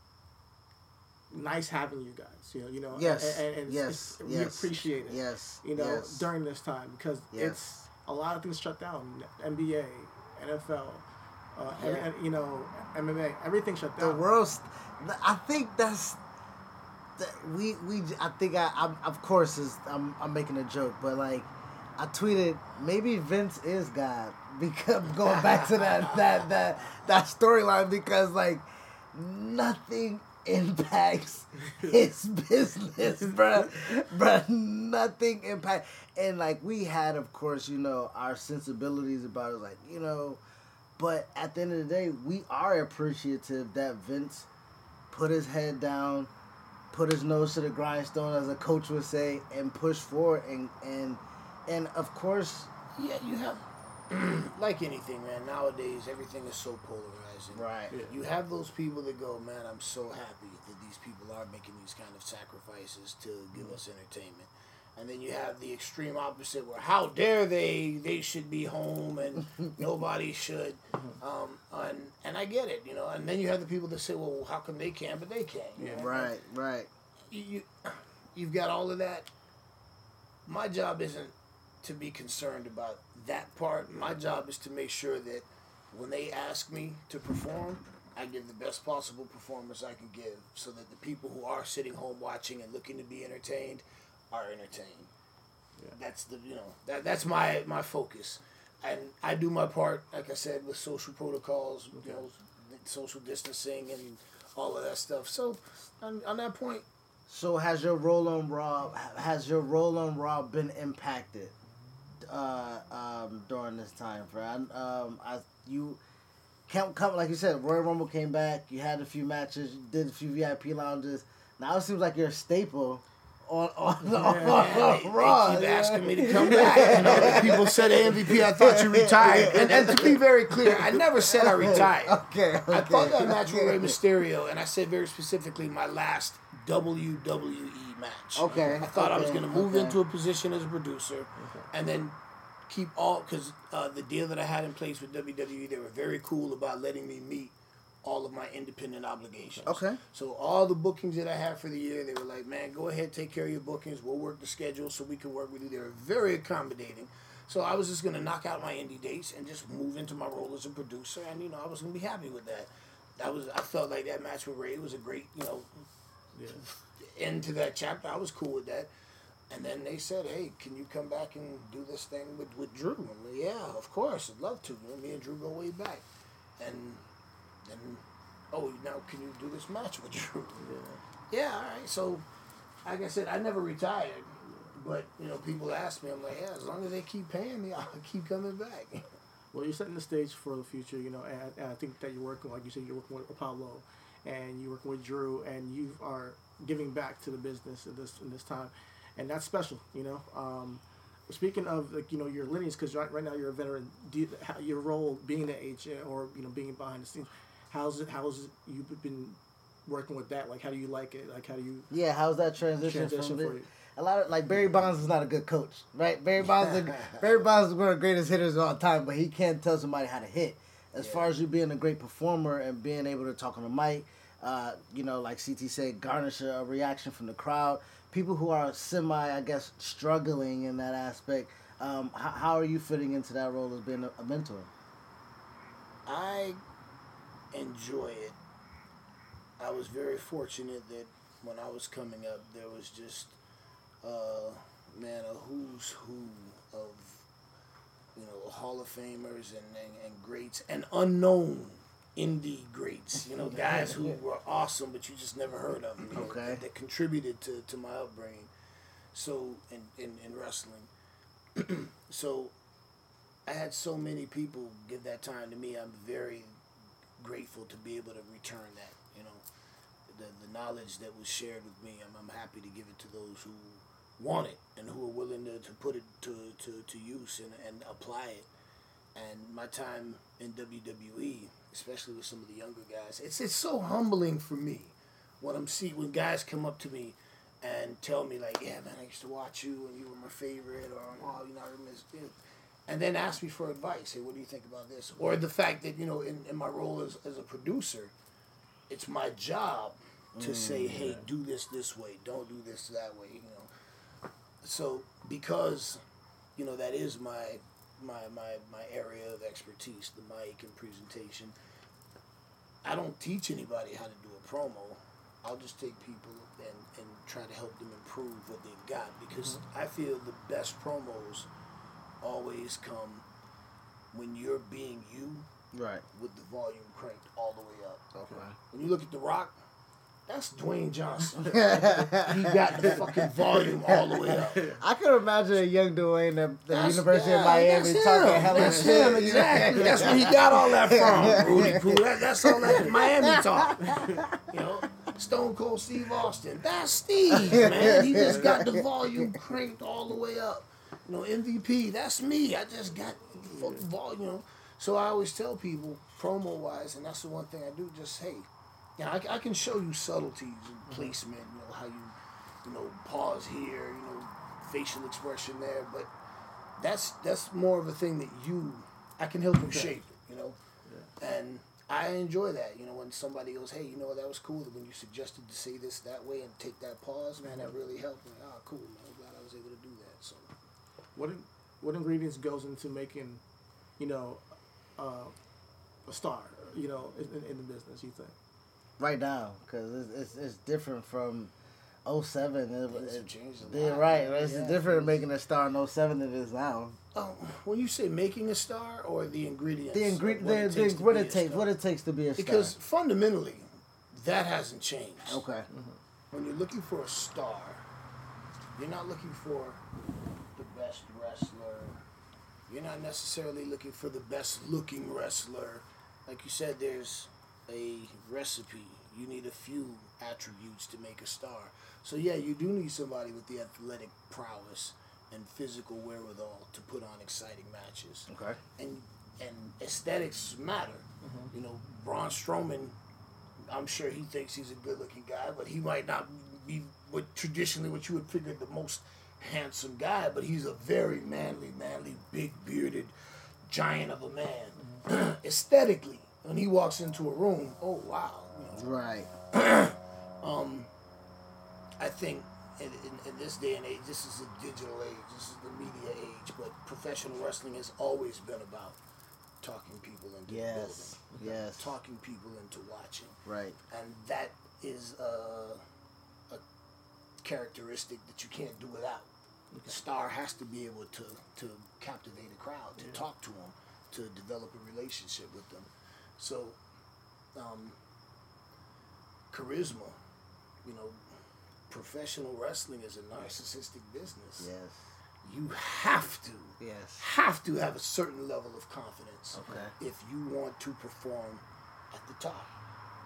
nice having you guys. You know, you know,
Yes,
and, and,
yes,
it's, we appreciate it.
yes,
you know,
yes.
during this time because
Yes.
it's a lot of things shut down. NBA, NFL, uh,
Yeah.
and, you know, MMA, everything shut down.
the world's i think that's that we we i think i I'm, of course is I'm, I'm making a joke but like i tweeted maybe vince is god because going back to that that that that storyline because like nothing impacts his business bruh bruh nothing impact and like we had of course you know our sensibilities about it like you know but at the end of the day, we are appreciative that Vince put his head down, put his nose to the grindstone, as a coach would say, and push forward. And and and of course,
Yeah, you have like anything, man. Nowadays, everything is so polarizing.
Right.
You have those people that go, man, I'm so happy that these people are making these kind of sacrifices to give us entertainment. And then you have the extreme opposite, where how dare they? They should be home, and nobody should. Um, and and I get it, you know. And then you have the people that say, well, how come they can, but they can't? you know?
right, right.
you, you you've got all of that. My job isn't to be concerned about that part. My job is to make sure that when they ask me to perform, I give the best possible performance I can give so that the people who are sitting home watching and looking to be entertained are entertained. That's the you know that that's my my focus, and I do my part like I said with social protocols, you know, social distancing and all of that stuff. So on, on that point,
So has your role on Raw has your role on Raw been impacted uh, um, during this time, Fred? Um, I you come come like you said, Royal Rumble came back. You had a few matches, you did a few VIP lounges. Now it seems like you're a staple on on, on,
they,
on Raw.
keep asking me to come back. You know, people said MVP. I thought you retired. And, and to be very clear, I never said I retired.
Okay, okay.
I thought that match with Rey Mysterio, and I said very specifically my last WWE match.
Okay,
I thought I was going to move
okay.
into a position as a producer, and then keep all because uh, the deal that I had in place with WWE, they were very cool about letting me meet all of my independent obligations.
Okay.
So all the bookings that I had for the year, they were like, "Man, go ahead, take care of your bookings. We'll work the schedule so we can work with you." They were very accommodating. So I was just gonna knock out my indie dates and just move into my role as a producer, and you know I was gonna be happy with that. That was I felt like that match with Rey was a great you know end to that chapter. I was cool with that. And then they said, "Hey, can you come back and do this thing with, with Drew?" I'm like, "Yeah, of course, I'd love to." Me and Drew go way back. and then oh now can you do this match with Drew? Yeah, all right. So, like I said, I never retired, but you know, people ask me, I'm like, yeah, as long as they keep paying me, I'll keep coming back.
Well, you're setting the stage for the future, you know, and, and I think that you're working, like you said, you're working with Apollo, and you're working with Drew, and you are giving back to the business in this in this time, and that's special, you know. Um, speaking of like you know your lineage, because right, right now you're a veteran, do you, how, your role being the agent or you know being behind the scenes, how's it how's it, you've been working with that? Like, how do you like it? Like, how do you
Yeah, how's that transition,
Transition for you.
a lot of like Barry Bonds is not a good coach, right? Barry Bonds, is, Barry Bonds is one of the greatest hitters of all time, but he can't tell somebody how to hit. As far as you being a great performer and being able to talk on the mic, uh, you know, like CT said, garnish a reaction from the crowd. People who are semi, I guess, struggling in that aspect. Um, how, how are you fitting into that role as being a, a mentor?
I enjoy it. I was very fortunate that when I was coming up, there was just, uh, man, a who's who of, you know, Hall of Famers and, and, and greats and unknown indie greats. You know, guys who were awesome, but you just never heard of them. You know,
Okay.
that, that contributed to, to my upbringing. So in, in, in wrestling. so I had so many people give that time to me. I'm very grateful to be able to return that. You know, the the knowledge that was shared with me. I'm, I'm happy to give it to those who want it and who are willing to, to put it to, to, to use and, and apply it. And my time in WWE, especially with some of the younger guys, it's it's so humbling for me when I'm see when guys come up to me and tell me like, yeah, man, I used to watch you and you were my favorite, or oh, you know, I miss you. And then ask me for advice. Hey, what do you think about this? Or the fact that you know, in, in my role as, as a producer, it's my job to
Mm,
say, hey,
yeah.
do this this way, don't do this that way. You know, so because you know that is my my my my area of expertise, the mic and presentation. I don't teach anybody how to do a promo. I'll just take people and, and try to help them improve what they've got because mm-hmm. I feel the best promos always come when you're being you
Right.
with the volume cranked all the way up.
Okay.
When you look at The Rock, that's Dwayne Johnson. he got the fucking volume all the way up.
I could imagine a young Dwayne at the
That's-
University of Miami talking hella
That's
shit.
him, exactly. That's where he got all that from. Rudy Poo. That, that's all that Miami talk. You know, Stone Cold Steve Austin. That's Steve, man. He just got the volume cranked all the way up. You know, MVP. That's me. I just got the fucking volume. So I always tell people, promo wise, and that's the one thing I do. Just hey, you know, I, I can show you subtleties and placement. You know how you, you know, pause here. You know, facial expression there, but that's that's more of a thing that you I can help you shape it, you know. And I enjoy that, you know, when somebody goes, "Hey, you know, that was cool when you suggested to say this that way and take that pause, man. That really helped me. Ah, cool, man. I'm glad I was able to do that." So
What in- what ingredients goes into making, you know, uh, a star, you know, in, in the business? You think?
Right now because it's, it's, it's different from 07. It,
Things
it,
changed a lot.
right. It's
Yeah.
different making a star in 07 than it is now.
Oh, when you say making a star or the ingredients,
The ingredient,
what it
the,
takes
the, what it takes, what it takes to be a star.
because fundamentally, that hasn't changed.
okay, mm-hmm.
when you're looking for a star, you're not looking for the best wrestler. You're not necessarily looking for the best looking wrestler. Like you said, there's a recipe. You need a few attributes to make a star. So yeah, you do need somebody with the athletic prowess and physical wherewithal to put on exciting matches.
Okay.
And and aesthetics matter. Mm-hmm. You know, Braun Strowman I'm sure he thinks he's a good looking guy, but he might not be what traditionally what you would figure the most handsome guy, but he's a very manly, manly, big bearded giant of a man. Mm-hmm. Aesthetically, when he walks into a room, oh wow. you know.
right.
um, I think in, in, in this day and age, this is a digital age, this is the media age, but professional wrestling has always been about talking people into
Yes,
building.
yes.
Talking people into watching.
Right.
And that is a, a characteristic that you can't do without. The star has to be able to, to captivate a crowd, to talk to them, to develop a relationship with them. So, um, charisma, you know, professional wrestling is a narcissistic business.
Yes.
You have to,
Yes.
have to have a certain level of confidence
Okay.
if you want to perform at the top.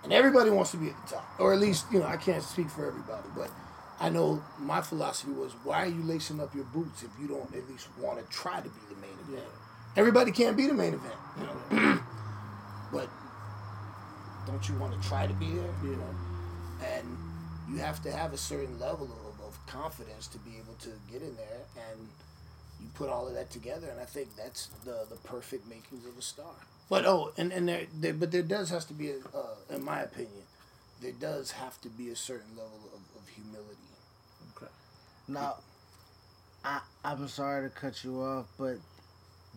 And everybody wants to be at the top, or at least you know I can't speak for everybody, but I know my philosophy was why are you lacing up your boots if you don't at least want to try to be the main event? Everybody can't be the main event, you know. But don't you want to try to be there? You know, and you have to have a certain level of, of confidence to be able to get in there, and you put all of that together, and I think that's the the perfect makings of a star. But oh, and and there, there but there does has to be, a, uh, in my opinion, there does have to be a certain level of, of humility.
Okay.
Now, I I'm sorry to cut you off, but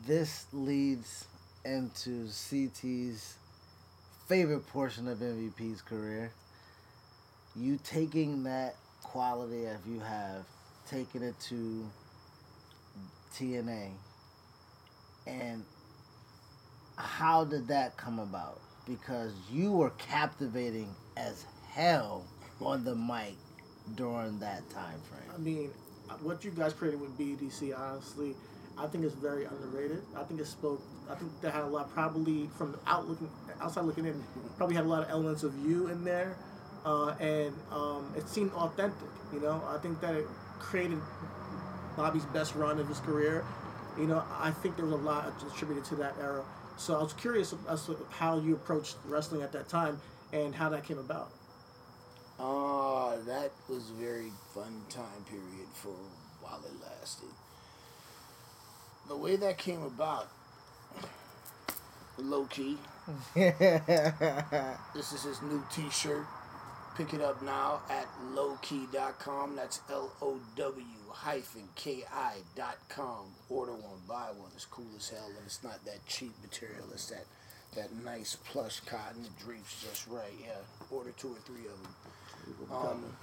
this leads into CT's favorite portion of MVP's career. You taking that quality if you have, taking it to TNA, and how did that come about? Because you were captivating as hell on the mic during that time frame.
I mean, what you guys created with BDC, honestly, I think it's very underrated. I think it spoke. I think that had a lot, probably from the out looking, outside looking in, probably had a lot of elements of you in there, uh, and um, it seemed authentic. You know, I think that it created Bobby's best run of his career. You know, I think there was a lot attributed to that era. So I was curious as to how you approached wrestling at that time and how that came about.
Ah, that was a very fun time period for while it lasted. The way that came about, Low Ki. this is his new T-shirt. Pick it up now at lowkey.com. That's L O W hyphen K I dot com. Order one, buy one. It's cool as hell, and it's not that cheap material. It's that that nice plush cotton. It drapes just right. Yeah, order two or three of them. Um,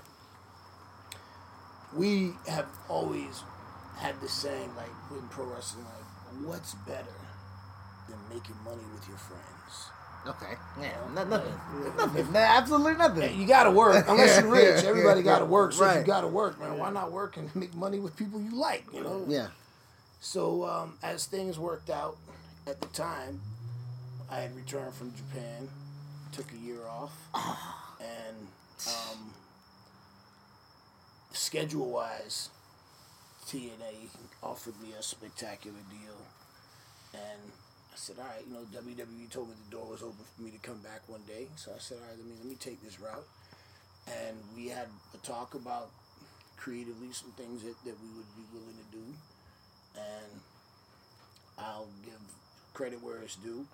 we have always had this saying, like in pro wrestling, like, what's better than making money with your friends?
Okay. Yeah, no- nothing. Nothing. No, absolutely nothing.
You gotta work. Unless you're rich, everybody gotta work. So if you gotta work, man, why not work and make money with people you like, you know?
Yeah.
So um, as things worked out at the time, I had returned from Japan, took a year off, and um, schedule wise, TNA offered me a spectacular deal, and I said, all right, you know, WWE told me the door was open for me to come back one day, so I said, all right, let me let me take this route, and we had a talk about creatively some things that, that we would be willing to do, and I'll give credit where it's due.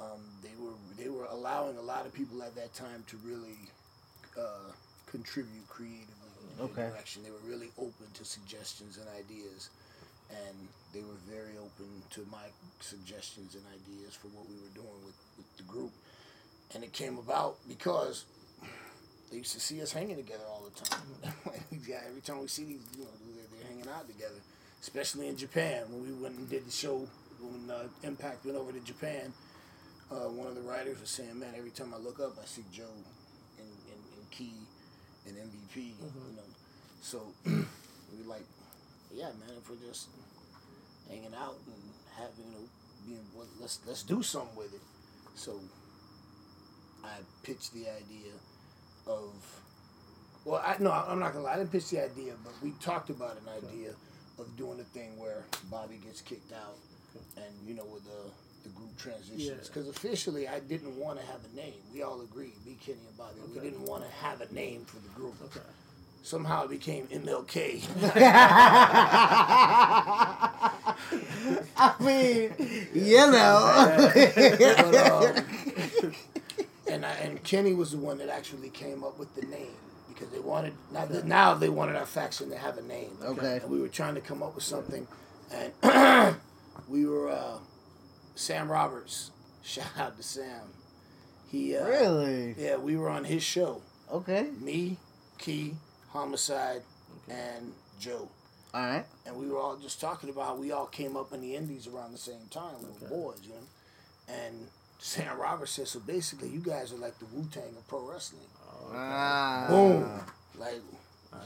Um, they were they were allowing a lot of people at that time to really uh, contribute creatively
Okay.
direction. They were really open to suggestions and ideas, and they were very open to my suggestions and ideas for what we were doing with, with the group. And it came about because they used to see us hanging together all the time. yeah, every time we see these, you know, they're, they're hanging out together. Especially in Japan when we went and did the show when uh, Impact went over to Japan. Uh, one of the writers was saying, "Man, every time I look up, I see Joe and, and, and Key and MVP." You know, so we like, yeah, man. If we're just hanging out and having, you know, being, well, let's let's do something with it. So I pitched the idea of well, I no, I'm not gonna lie. I didn't pitch the idea, but we talked about an idea of doing a thing where Bobby gets kicked out, and you know, with the the group transitions.
Yeah.
Because officially, I didn't want to have a name. We all agreed, me, Kenny, and Bobby. We didn't want to have a name for the group.
Okay.
Somehow it became MLK.
I mean, you know.
But, um, and I, and Kenny was the one that actually came up with the name because they wanted now, now they wanted our faction to have a name.
Okay.
And we were trying to come up with something, and we were uh, Sam Roberts. Shout out to Sam. He uh,
Really?
Yeah, we were on his show.
Okay.
Me, Key, Homicide, and Joe.
All right.
And we were all just talking about how we all came up in the Indies around the same time. We were boys, you know. And Sam Roberts said, so basically, you guys are like the Wu Tang of pro wrestling.
Ah.
Boom. Like,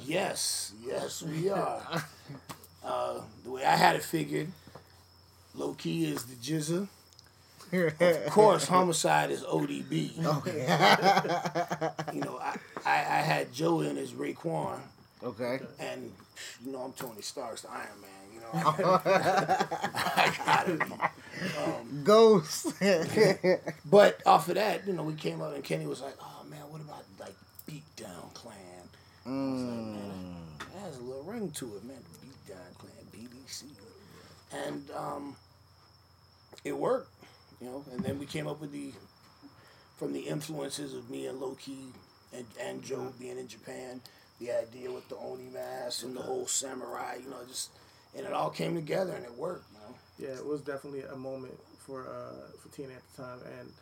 yes, yes, we are. uh, the way I had it figured, Low Ki is the GZA. Of course, homicide is ODB. Okay. you know, I, I, I had Joe in as Raekwon.
Okay.
And you know, I'm Tony Stark's the Iron Man. You know, I gotta be. Um,
Ghost.
but off of that, you know, we came up and Kenny was like, "Oh man, what about like Beatdown Clan?" I was like, that has a little ring to it, man. Beatdown Clan, BDC, and um, it worked, you know. And then we came up with the from the influences of me and Low Ki and and Joe being in Japan, the idea with the Oni mask and the whole samurai, you know, just and it all came together and it worked, man.
Yeah, it was definitely a moment for uh, for TNA at the time, and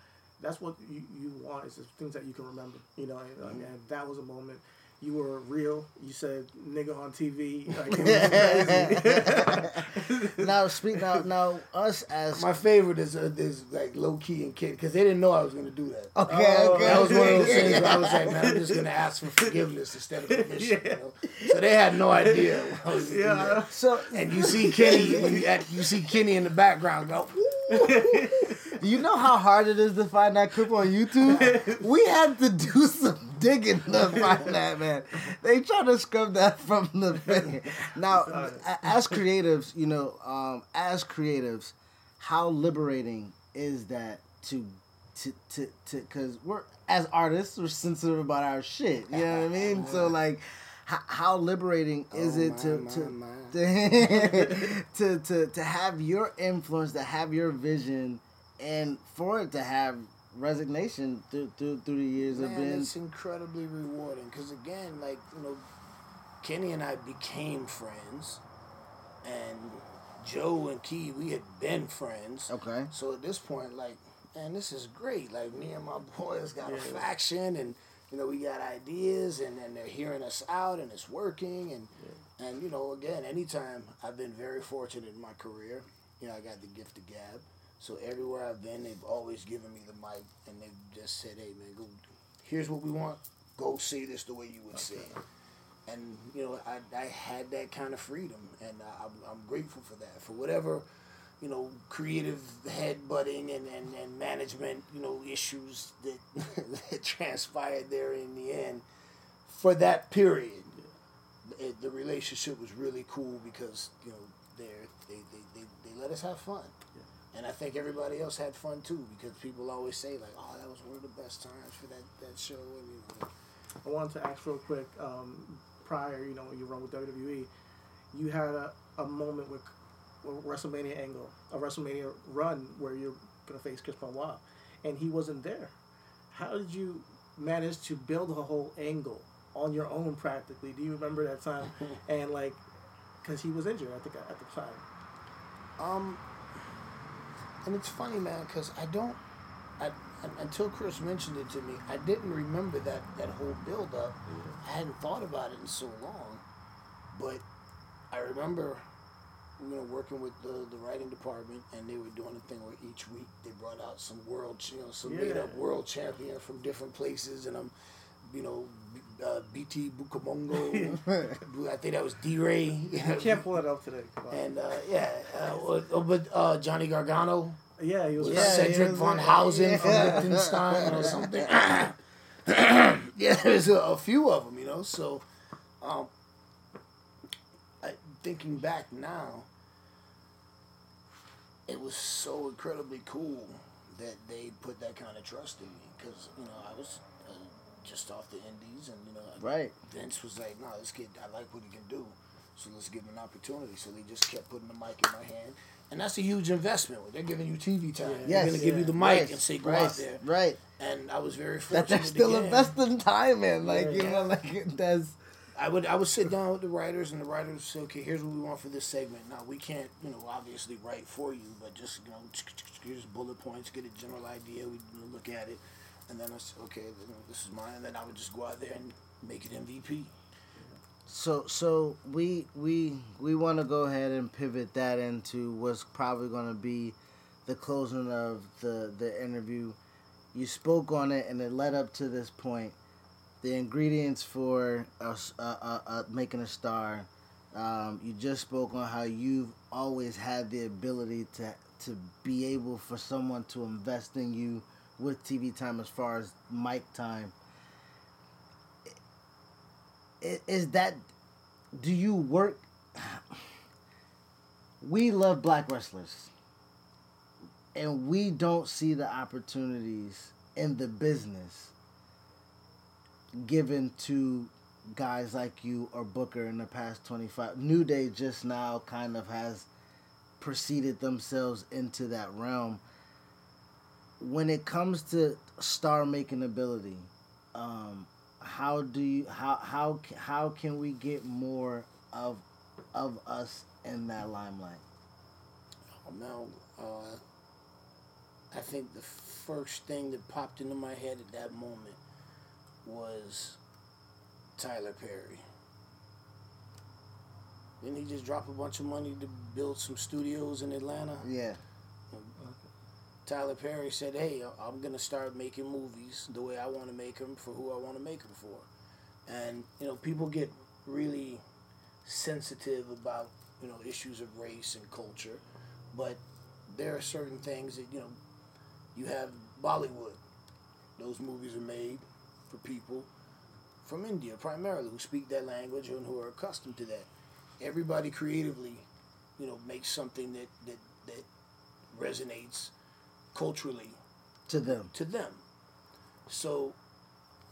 that's what you, you want is things that you can remember. You know, and, like, and that was a moment. You were real. You said "nigga" on TV. Like, it was crazy.
now speak now now us as
My favorite is uh, is like Low Ki and kid because they didn't know I was gonna do that.
Okay,
Oh,
okay.
That was one of those things where I was like, man, I'm just gonna ask for forgiveness instead of permission. You know? So they had no idea. What I was gonna do
Yeah.
that.
So
And you see Kenny, when you, at, you see Kenny in the background go.
you know how hard it is to find that clip on YouTube? we had to do some digging to find that man. They try to scrub that from the thing. Now, as creatives, you know, um, as creatives, how liberating is that to to to to because we're as artists we're sensitive about our shit. You know what I mean? So like. How, how liberating is
Oh,
it
my,
to,
my,
to, to to to have your influence, to have your vision, and for it to have resignation through through, through the years of
Man,
being.
it's incredibly rewarding because again, like you know, Kenny and I became friends, and Joe and Key, we had been friends.
Okay.
So at this point, like, man, this is great. Like me and my boys got a faction, and you know, we got ideas, and, and they're hearing us out, and it's working, and and you know, again, anytime I've been very fortunate in my career. You know, I got the gift of gab. So everywhere I've been, they've always given me the mic, and they've just said, "Hey, man, go. Here's what we want. Go say this the way you would say it." And you know, I, I had that kind of freedom, and I, I'm, I'm grateful for that. For whatever, you know, creative headbutting and, and, and management, you know, issues that, that transpired there in the end. For that period, it, the relationship was really cool because you know they, they, they they let us have fun. And I think everybody else had fun too because people always say like, "Oh, that was one of the best times for that, that show." And, you know,
I wanted to ask real quick. Um, prior, you know, when you run with WWE, you had a, a moment with, with WrestleMania angle, a WrestleMania run where you're gonna face Chris Benoit, and he wasn't there. How did you manage to build a whole angle on your own practically? Do you remember that time? and like, because he was injured, I think at the time.
Um, and it's funny, man, because I don't, I, until Chris mentioned it to me, I didn't remember that, that whole build up. I hadn't thought about it in so long, but I remember, you know, working with the, the writing department, and they were doing a thing where each week they brought out some world, you know, some made up world champion from different places, and I'm, you know, uh, BT Bukamongo, I think that was D Ray.
You can't pull it up today.
And uh, yeah, uh, oh, but uh, Johnny Gargano
yeah, he was.
Yeah,
Cedric
was
von. Hausen from
Yeah.
Liechtenstein or something. yeah, there's a, a few of them, you know. So, um, I, thinking back now, it was so incredibly cool that they put that kind of trust in me because you know I was just off the indies and you know
Right.
Vince was like, "No, this kid, I like what he can do, so let's give him an opportunity." So they just kept putting the mic in my hand, and that's a huge investment. They're giving you TV time.
Yes, They're
going to give you the mic
Right,
and say, "Go
right,
out there."
Right.
And I was very fortunate.
That they're still
again.
investing time in, like you
Yeah.
know, like that's.
I would I would sit down with the writers, and the writers would say, "Okay, here's what we want for this segment. Now we can't, you know, obviously write for you, but just you know, here's bullet points, get a general idea. We look at it, and then I said, okay, this is mine. And then I would just go out there and make it MVP.
So so we we we want to go ahead and pivot that into what's probably going to be the closing of the the interview. You spoke on it, and it led up to this point. The ingredients for a, a, a, a making a star. Um, you just spoke on how you've always had the ability to to be able for someone to invest in you with TV time as far as mic time. Is that do you work we love black wrestlers and we don't see the opportunities in the business given to guys like you or Booker in the past 25 New Day just now kind of has proceeded themselves into that realm when it comes to star making ability um how do you how how how can we get more of of us in that limelight
Now, uh, I think the first thing that popped into my head at that moment was Tyler Perry. Didn't he just drop a bunch of money to build some studios in Atlanta?
yeah
Tyler Perry said, "Hey, I'm gonna start making movies the way I want to make them for who I want to make them for," and you know, people get really sensitive about you know issues of race and culture, but there are certain things that you know, you have Bollywood. Those movies are made for people from India primarily who speak that language and who are accustomed to that. Everybody creatively, you know, makes something that that that resonates culturally
to them
to them. So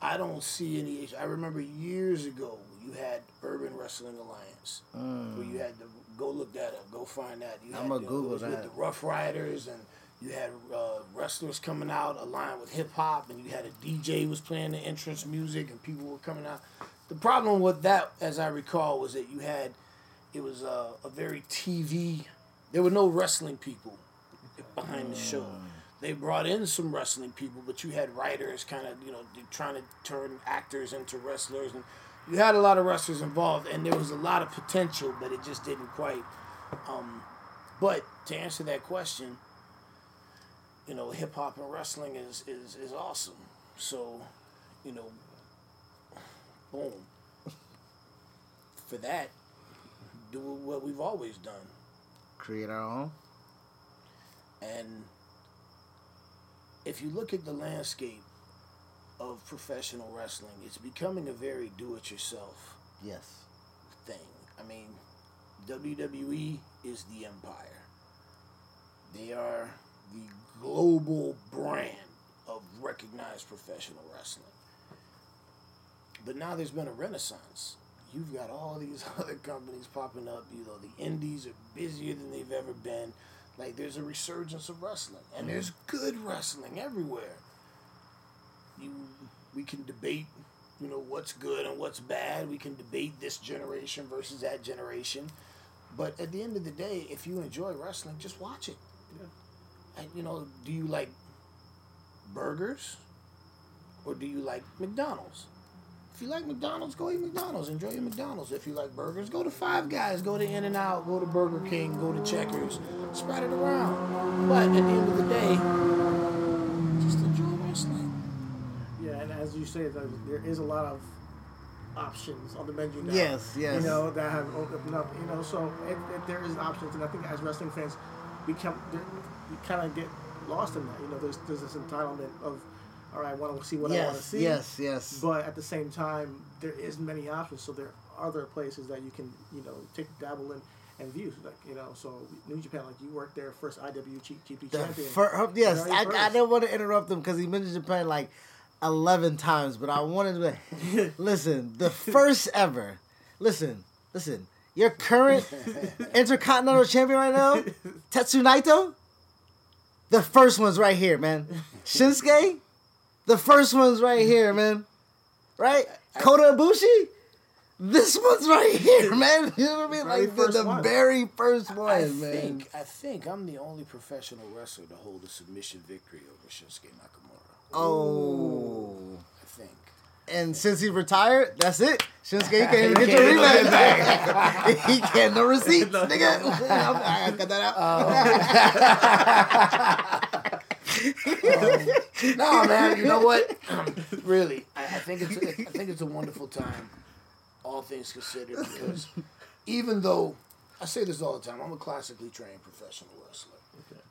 I don't see any issue. I remember years ago you had Urban Wrestling Alliance, where you had to go look that up, go find that. You you know,
Google
was With
that.
the Rough Riders and you had uh, wrestlers coming out aligned with hip hop, and you had a DJ was playing the entrance music, and people were coming out. The problem with that, as I recall, was that you had it was uh, a very TV. There were no wrestling people behind the show. They brought in some wrestling people, but you had writers kind of, you know, trying to turn actors into wrestlers, and you had a lot of wrestlers involved, and there was a lot of potential, but it just didn't quite. Um, but to answer that question, you know, hip hop and wrestling is, is is awesome. So, you know, boom. For that, do what we've always done.
create our own
And if you look at the landscape of professional wrestling, it's becoming a very do it yourself
yes
thing. I mean, WWE is the empire. They are the global brand of recognized professional wrestling. But now there's been a renaissance. You've got all these other companies popping up. You know, the indies are busier than they've ever been. Like there's a resurgence of wrestling, and mm-hmm. there's good wrestling everywhere. You, we can debate, you know, what's good and what's bad. We can debate this generation versus that generation. But at the end of the day, if you enjoy wrestling, just watch it. And you know, do you like burgers or do you like McDonald's? If you like McDonald's, go eat McDonald's. Enjoy your McDonald's. If you like burgers, go to Five Guys, go to In and Out, go to Burger King, go to Checkers. Spread it around. But at the end of the day, just enjoy wrestling.
Yeah, and as you say, there, is a lot of options on the menu now.
Yes, yes.
You know that have opened up. You know, so it, it, there is options, and I think as wrestling fans, we come we kind of get lost in that. You know, there's there's this entitlement of, all right, I want to see what I want to see.
yes yes
But at the same time, there is many options. So there are other places that you can, you know, take dabble in and view. Like you know, so New Japan, like you worked there, first IWGP champion.
fir- yes, I, I, didn't want to interrupt him because he mentioned Japan like eleven times, but I wanted to listen. The first ever, listen, listen. Your current Intercontinental Champion right now, Tetsu Naito. The first one's right here, man. Shinsuke, the first one's right here, man. Right? Kota Ibushi, this one's right here, man. You know what I mean?
Very
Like the, the
one.
very first one,
I
man.
think I think I'm the only professional wrestler to hold a submission victory over Shinsuke Nakamura.
Oh.
I think.
and since he retired, that's it. Shinsuke, you can't even get your rematch back. he can't no receipts, nigga. I cut that out. Oh.
Um, no, man. You know what? Um, really, I, I think it's I think it's a wonderful time, all things considered, because even though I say this all the time, I'm a classically trained professional wrestler,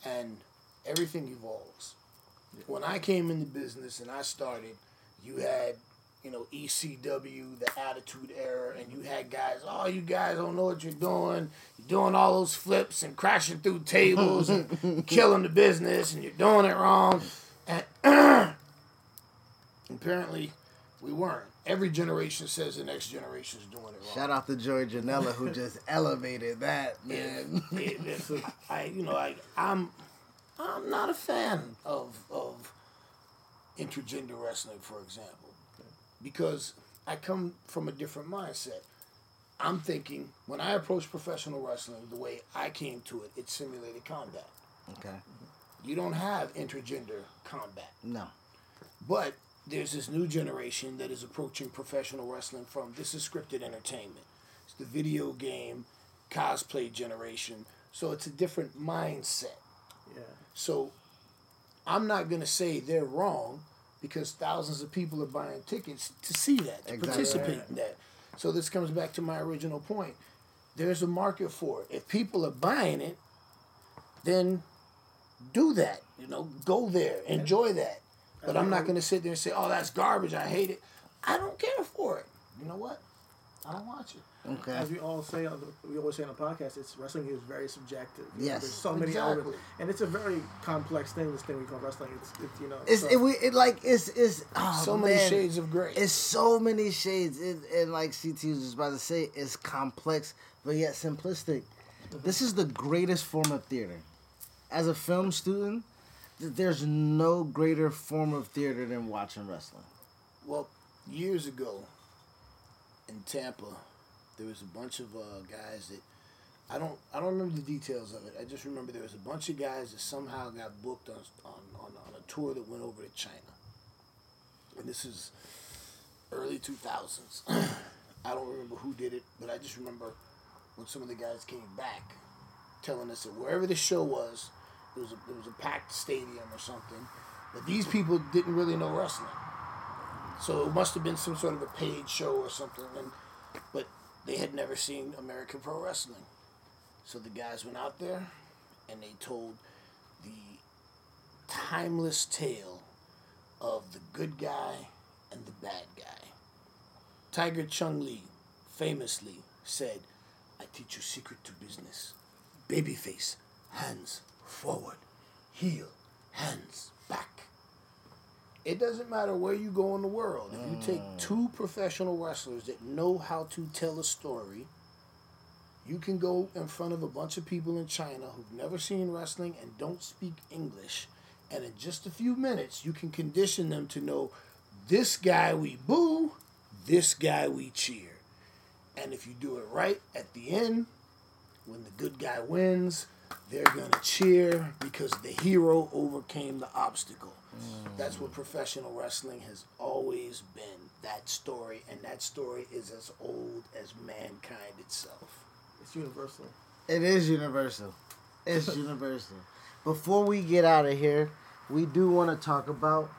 and everything evolves. When I came in the business and I started, you had you know ECW, the Attitude Era, and you had guys. Oh, you guys don't know what you're doing. You're doing all those flips and crashing through tables and killing the business, and you're doing it wrong. And apparently, we weren't. Every generation says the next generation is doing it wrong.
Shout out to Joey Janela who just elevated that man.
It- it- I, you know, I, I'm, I'm not a fan of of intergender wrestling, for example, because I come from a different mindset. I'm thinking when I approach professional wrestling, the way I came to it, it's simulated combat.
Okay.
You don't have intergender combat.
No.
But there's this new generation that is approaching professional wrestling from this is scripted entertainment. It's the video game cosplay generation. So it's a different mindset.
Yeah.
So I'm not going to say they're wrong because thousands of people are buying tickets to see that, to
Exactly.
participate in that. So this comes back to my original point. There's a market for it. If people are buying it, then do that. You know, go there, enjoy that. But I'm not going to sit there and say, "Oh, that's garbage. I hate it." I don't care for it. You know what? I don't watch it.
Okay.
As we all say, on the, we always say on the podcast, it's wrestling is very subjective. You know,
Yes.
there's so many
Exactly.
elements, and it's a very complex thing. This thing we call wrestling. It's, it's you know,
It's
so-
it, we it like it's it's oh,
So many shades of gray.
It's so many shades, it, and like CT was just about to say, it's complex but yet simplistic. Mm-hmm. This is the greatest form of theater. As a film student, th- there's no greater form of theater than watching wrestling.
Well, years ago in Tampa, there was a bunch of uh, guys that I don't I don't remember the details of it. I just remember there was a bunch of guys that somehow got booked on on, on, on a tour that went over to China. And this is early 2000s. I don't remember who did it, but I just remember when some of the guys came back telling us that wherever the show was, it was a, it was a packed stadium or something. But these people didn't really know wrestling. So it must have been some sort of a paid show or something, and they had never seen American pro wrestling. So the guys went out there, and they told the timeless tale of the good guy and the bad guy. Tiger Chung Lee famously said, "I teach you secret to business: babyface, hands forward, heel, hands back." It doesn't matter where you go in the world. If you take mm. two professional wrestlers that know how to tell a story, you can go in front of a bunch of people in China who've never seen wrestling and don't speak English, and in just a few minutes, you can condition them to know this guy we boo, this guy we cheer. And if you do it right at the end, when the good guy wins, they're going to cheer because the hero overcame the obstacle. That's what professional wrestling has always been. That story, and that story is as old as mankind itself.
it's universal.
It is universal. It's universal. Before we get out of here, we do want to talk about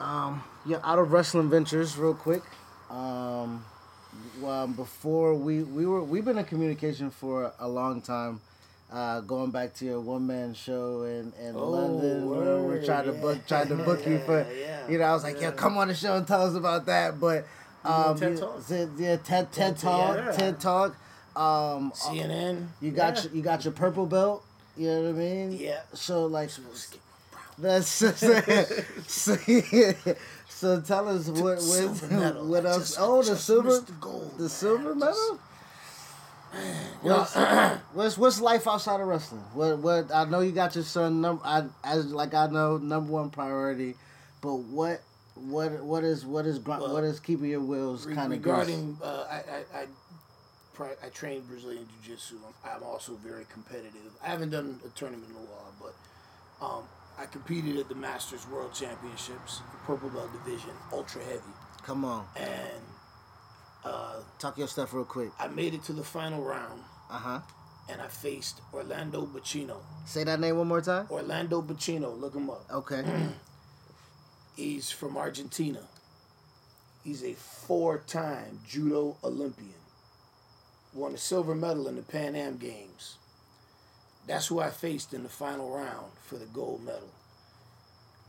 um, your out of wrestling ventures real quick. Um, well, before we we were we've been in communication for a long time. Uh, going back to your one man show in, in
Oh,
London, where we're trying to
yeah.
book trying to book you for,
Yeah,
you know, I was like, yeah, come on the show and tell us about that. But um,
TED Talk.
yeah, yeah, TED TED
Yeah.
Talk, TED Talk. Um,
CNN.
you got
Yeah.
your, you got your purple belt. You know what I mean?
Yeah.
So like
to
that's so, so tell us what what, what else? oh, the silver
the gold,
the silver medal. What's, what's what's life outside of wrestling? What what I know you got your son number I as like I know number one priority, but what what what is what is
Well,
what is keeping your wheels
Re-
kind of
regarding, uh, I, I, I, I train Brazilian Jiu Jitsu. I'm, I'm also very competitive. I haven't done a tournament in a while, but um, I competed at the Masters World Championships, the purple belt division, ultra heavy.
Come on.
And uh,
talk your stuff real quick.
I made it to the final round.
Uh huh.
And I faced Orlando Baccino.
Say that name one more time.
Orlando Baccino. Look him up.
Okay.
He's from Argentina. He's a four-time judo Olympian. Won a silver medal in the Pan Am Games. That's who I faced in the final round for the gold medal.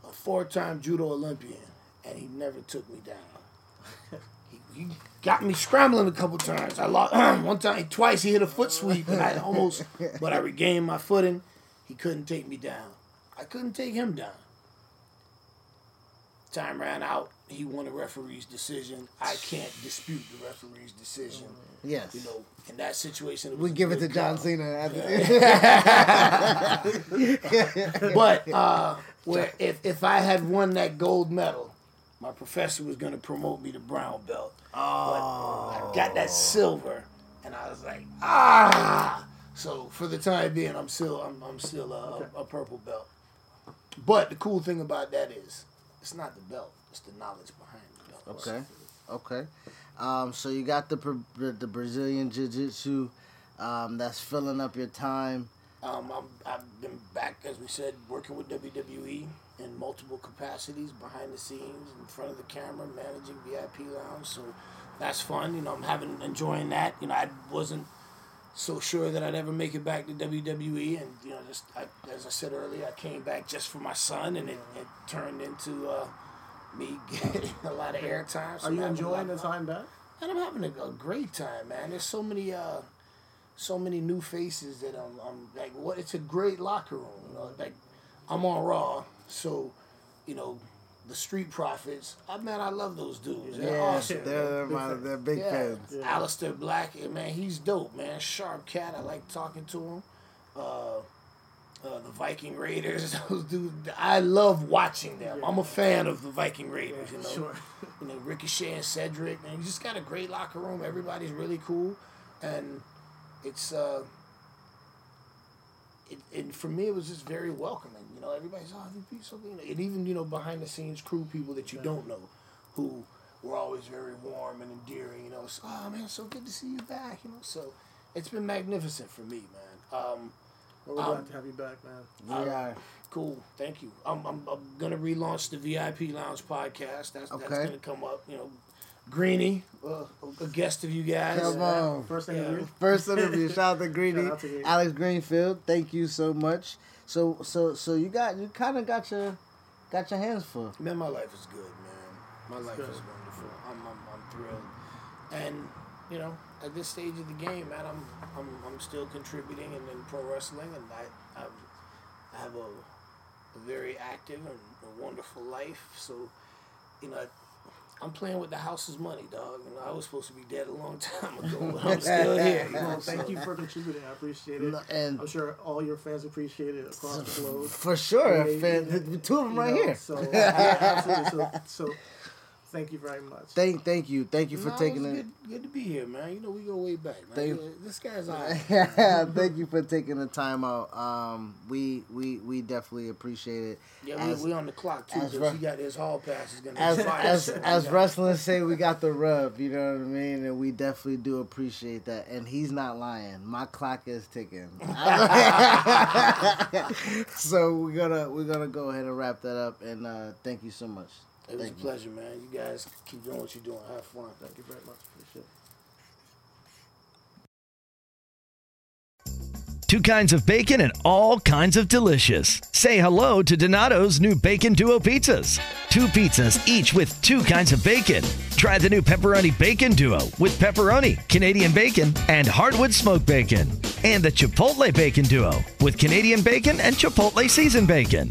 A four-time judo Olympian, and he never took me down. he, he got me scrambling a couple times. I lost one time, twice. He hit a foot sweep, and I almost, but I regained my footing. He couldn't take me down. I couldn't take him down. Time ran out. He won a referee's decision. I can't dispute the referee's decision.
Yes.
You know, in that situation,
We give it to John
call.
Cena.
but uh, where if, if I had won that gold medal, my professor was going to promote me to brown belt. But I got that silver, and I was like, ah. So for the time being, I'm still I'm, I'm still a, a purple belt. But the cool thing about that is, it's not the belt; it's the knowledge behind the belt.
Okay. Okay. Um, so you got the the, the Brazilian Jiu Jitsu um, that's filling up your time.
Um, I'm, I've been back, as we said, working with WWE in multiple capacities, behind the scenes, in front of the camera, managing VIP lounge. So that's fun. You know, I'm having enjoying that. You know, I wasn't so sure that I'd ever make it back to WWE, and you know, just I, as I said earlier, I came back just for my son, and it, it turned into uh, me getting a lot of airtime. So
Are you enjoying the time back?
and I'm having a, a great time, man. There's so many, uh, so many new faces that I'm, I'm like, what? It's a great locker room, you know. Like, I'm on Raw, so, you know, the Street Profits. I man, I love those dudes. They're
Yeah,
awesome.
they're
man.
my- they're big fans. Yeah.
Aleister Black, eh, man, he's dope, man. Sharp cat. I like talking to him. Uh, uh, the Viking Raiders, those dudes. I love watching them. I'm a fan of the Viking Raiders. you know,
sure.
you know Ricochet and Cedric, and you just got a great locker room. Everybody's really cool, and it's uh, it, and for me it was just very welcoming. You know, everybody's oh MVP so you know, and even you know behind the scenes crew people that you don't know, who were always very warm and endearing. You know, so, oh man, so good to see you back. You know, so it's been magnificent for me, man. Um,
Well, we're
um,
glad to have you back, man.
We are.
Cool, thank you. I'm, I'm, I'm gonna relaunch the VIP Lounge podcast. That's that's gonna come up. You know, Greeny, uh, a guest of you guys.
Come on.
First
Yeah.
interview.
First interview. Shout out to Greedy,
Shout out to
Alex Greenfield. Thank you so much. So so so you got you kind of got your got your hands full.
Man, my life is good, man. My life
good.
is wonderful. I'm, I'm, I'm thrilled, and you know, at this stage of the game, man, I'm I'm, I'm still contributing in, in pro wrestling, and I I'm, I have a, a very active and a wonderful life. So, you know. I'm playing with the house's money, dog. You know, I was supposed to be dead a long time ago, but I'm still here. You know,
Well, thank
so-
you for contributing. I appreciate it.
And-
I'm sure all your fans appreciate it across the globe.
For sure, fan- two of them
you
right
know,
here.
So, yeah, absolutely. So, so, thank you very much.
Thank thank you thank you for
No,
taking it.
Good, good to be here, man. You know, we go way back, man.
Thank-
know, this guy's all right.
Thank you for taking the time out. Um, we we we definitely appreciate it.
Yeah, we,
As-
we on the clock too.
as re-
he got his hall pass. Is gonna
as as as wrestlers say, we got the rub. You know what I mean? And we definitely do appreciate that. And he's not lying. My clock is ticking. so we're gonna we're gonna go ahead and wrap that up. And uh, thank you so much.
It was
Thank
a
you.
pleasure, man. You guys keep doing what you're doing. Have fun.
Thank you very much. Appreciate it.
Two kinds of bacon and all kinds of delicious. Say hello to Donato's new Bacon Duo pizzas. Two pizzas, each with two kinds of bacon. Try the new Pepperoni Bacon Duo with pepperoni, Canadian bacon, and hardwood smoked bacon. And the Chipotle Bacon Duo with Canadian bacon and Chipotle seasoned bacon.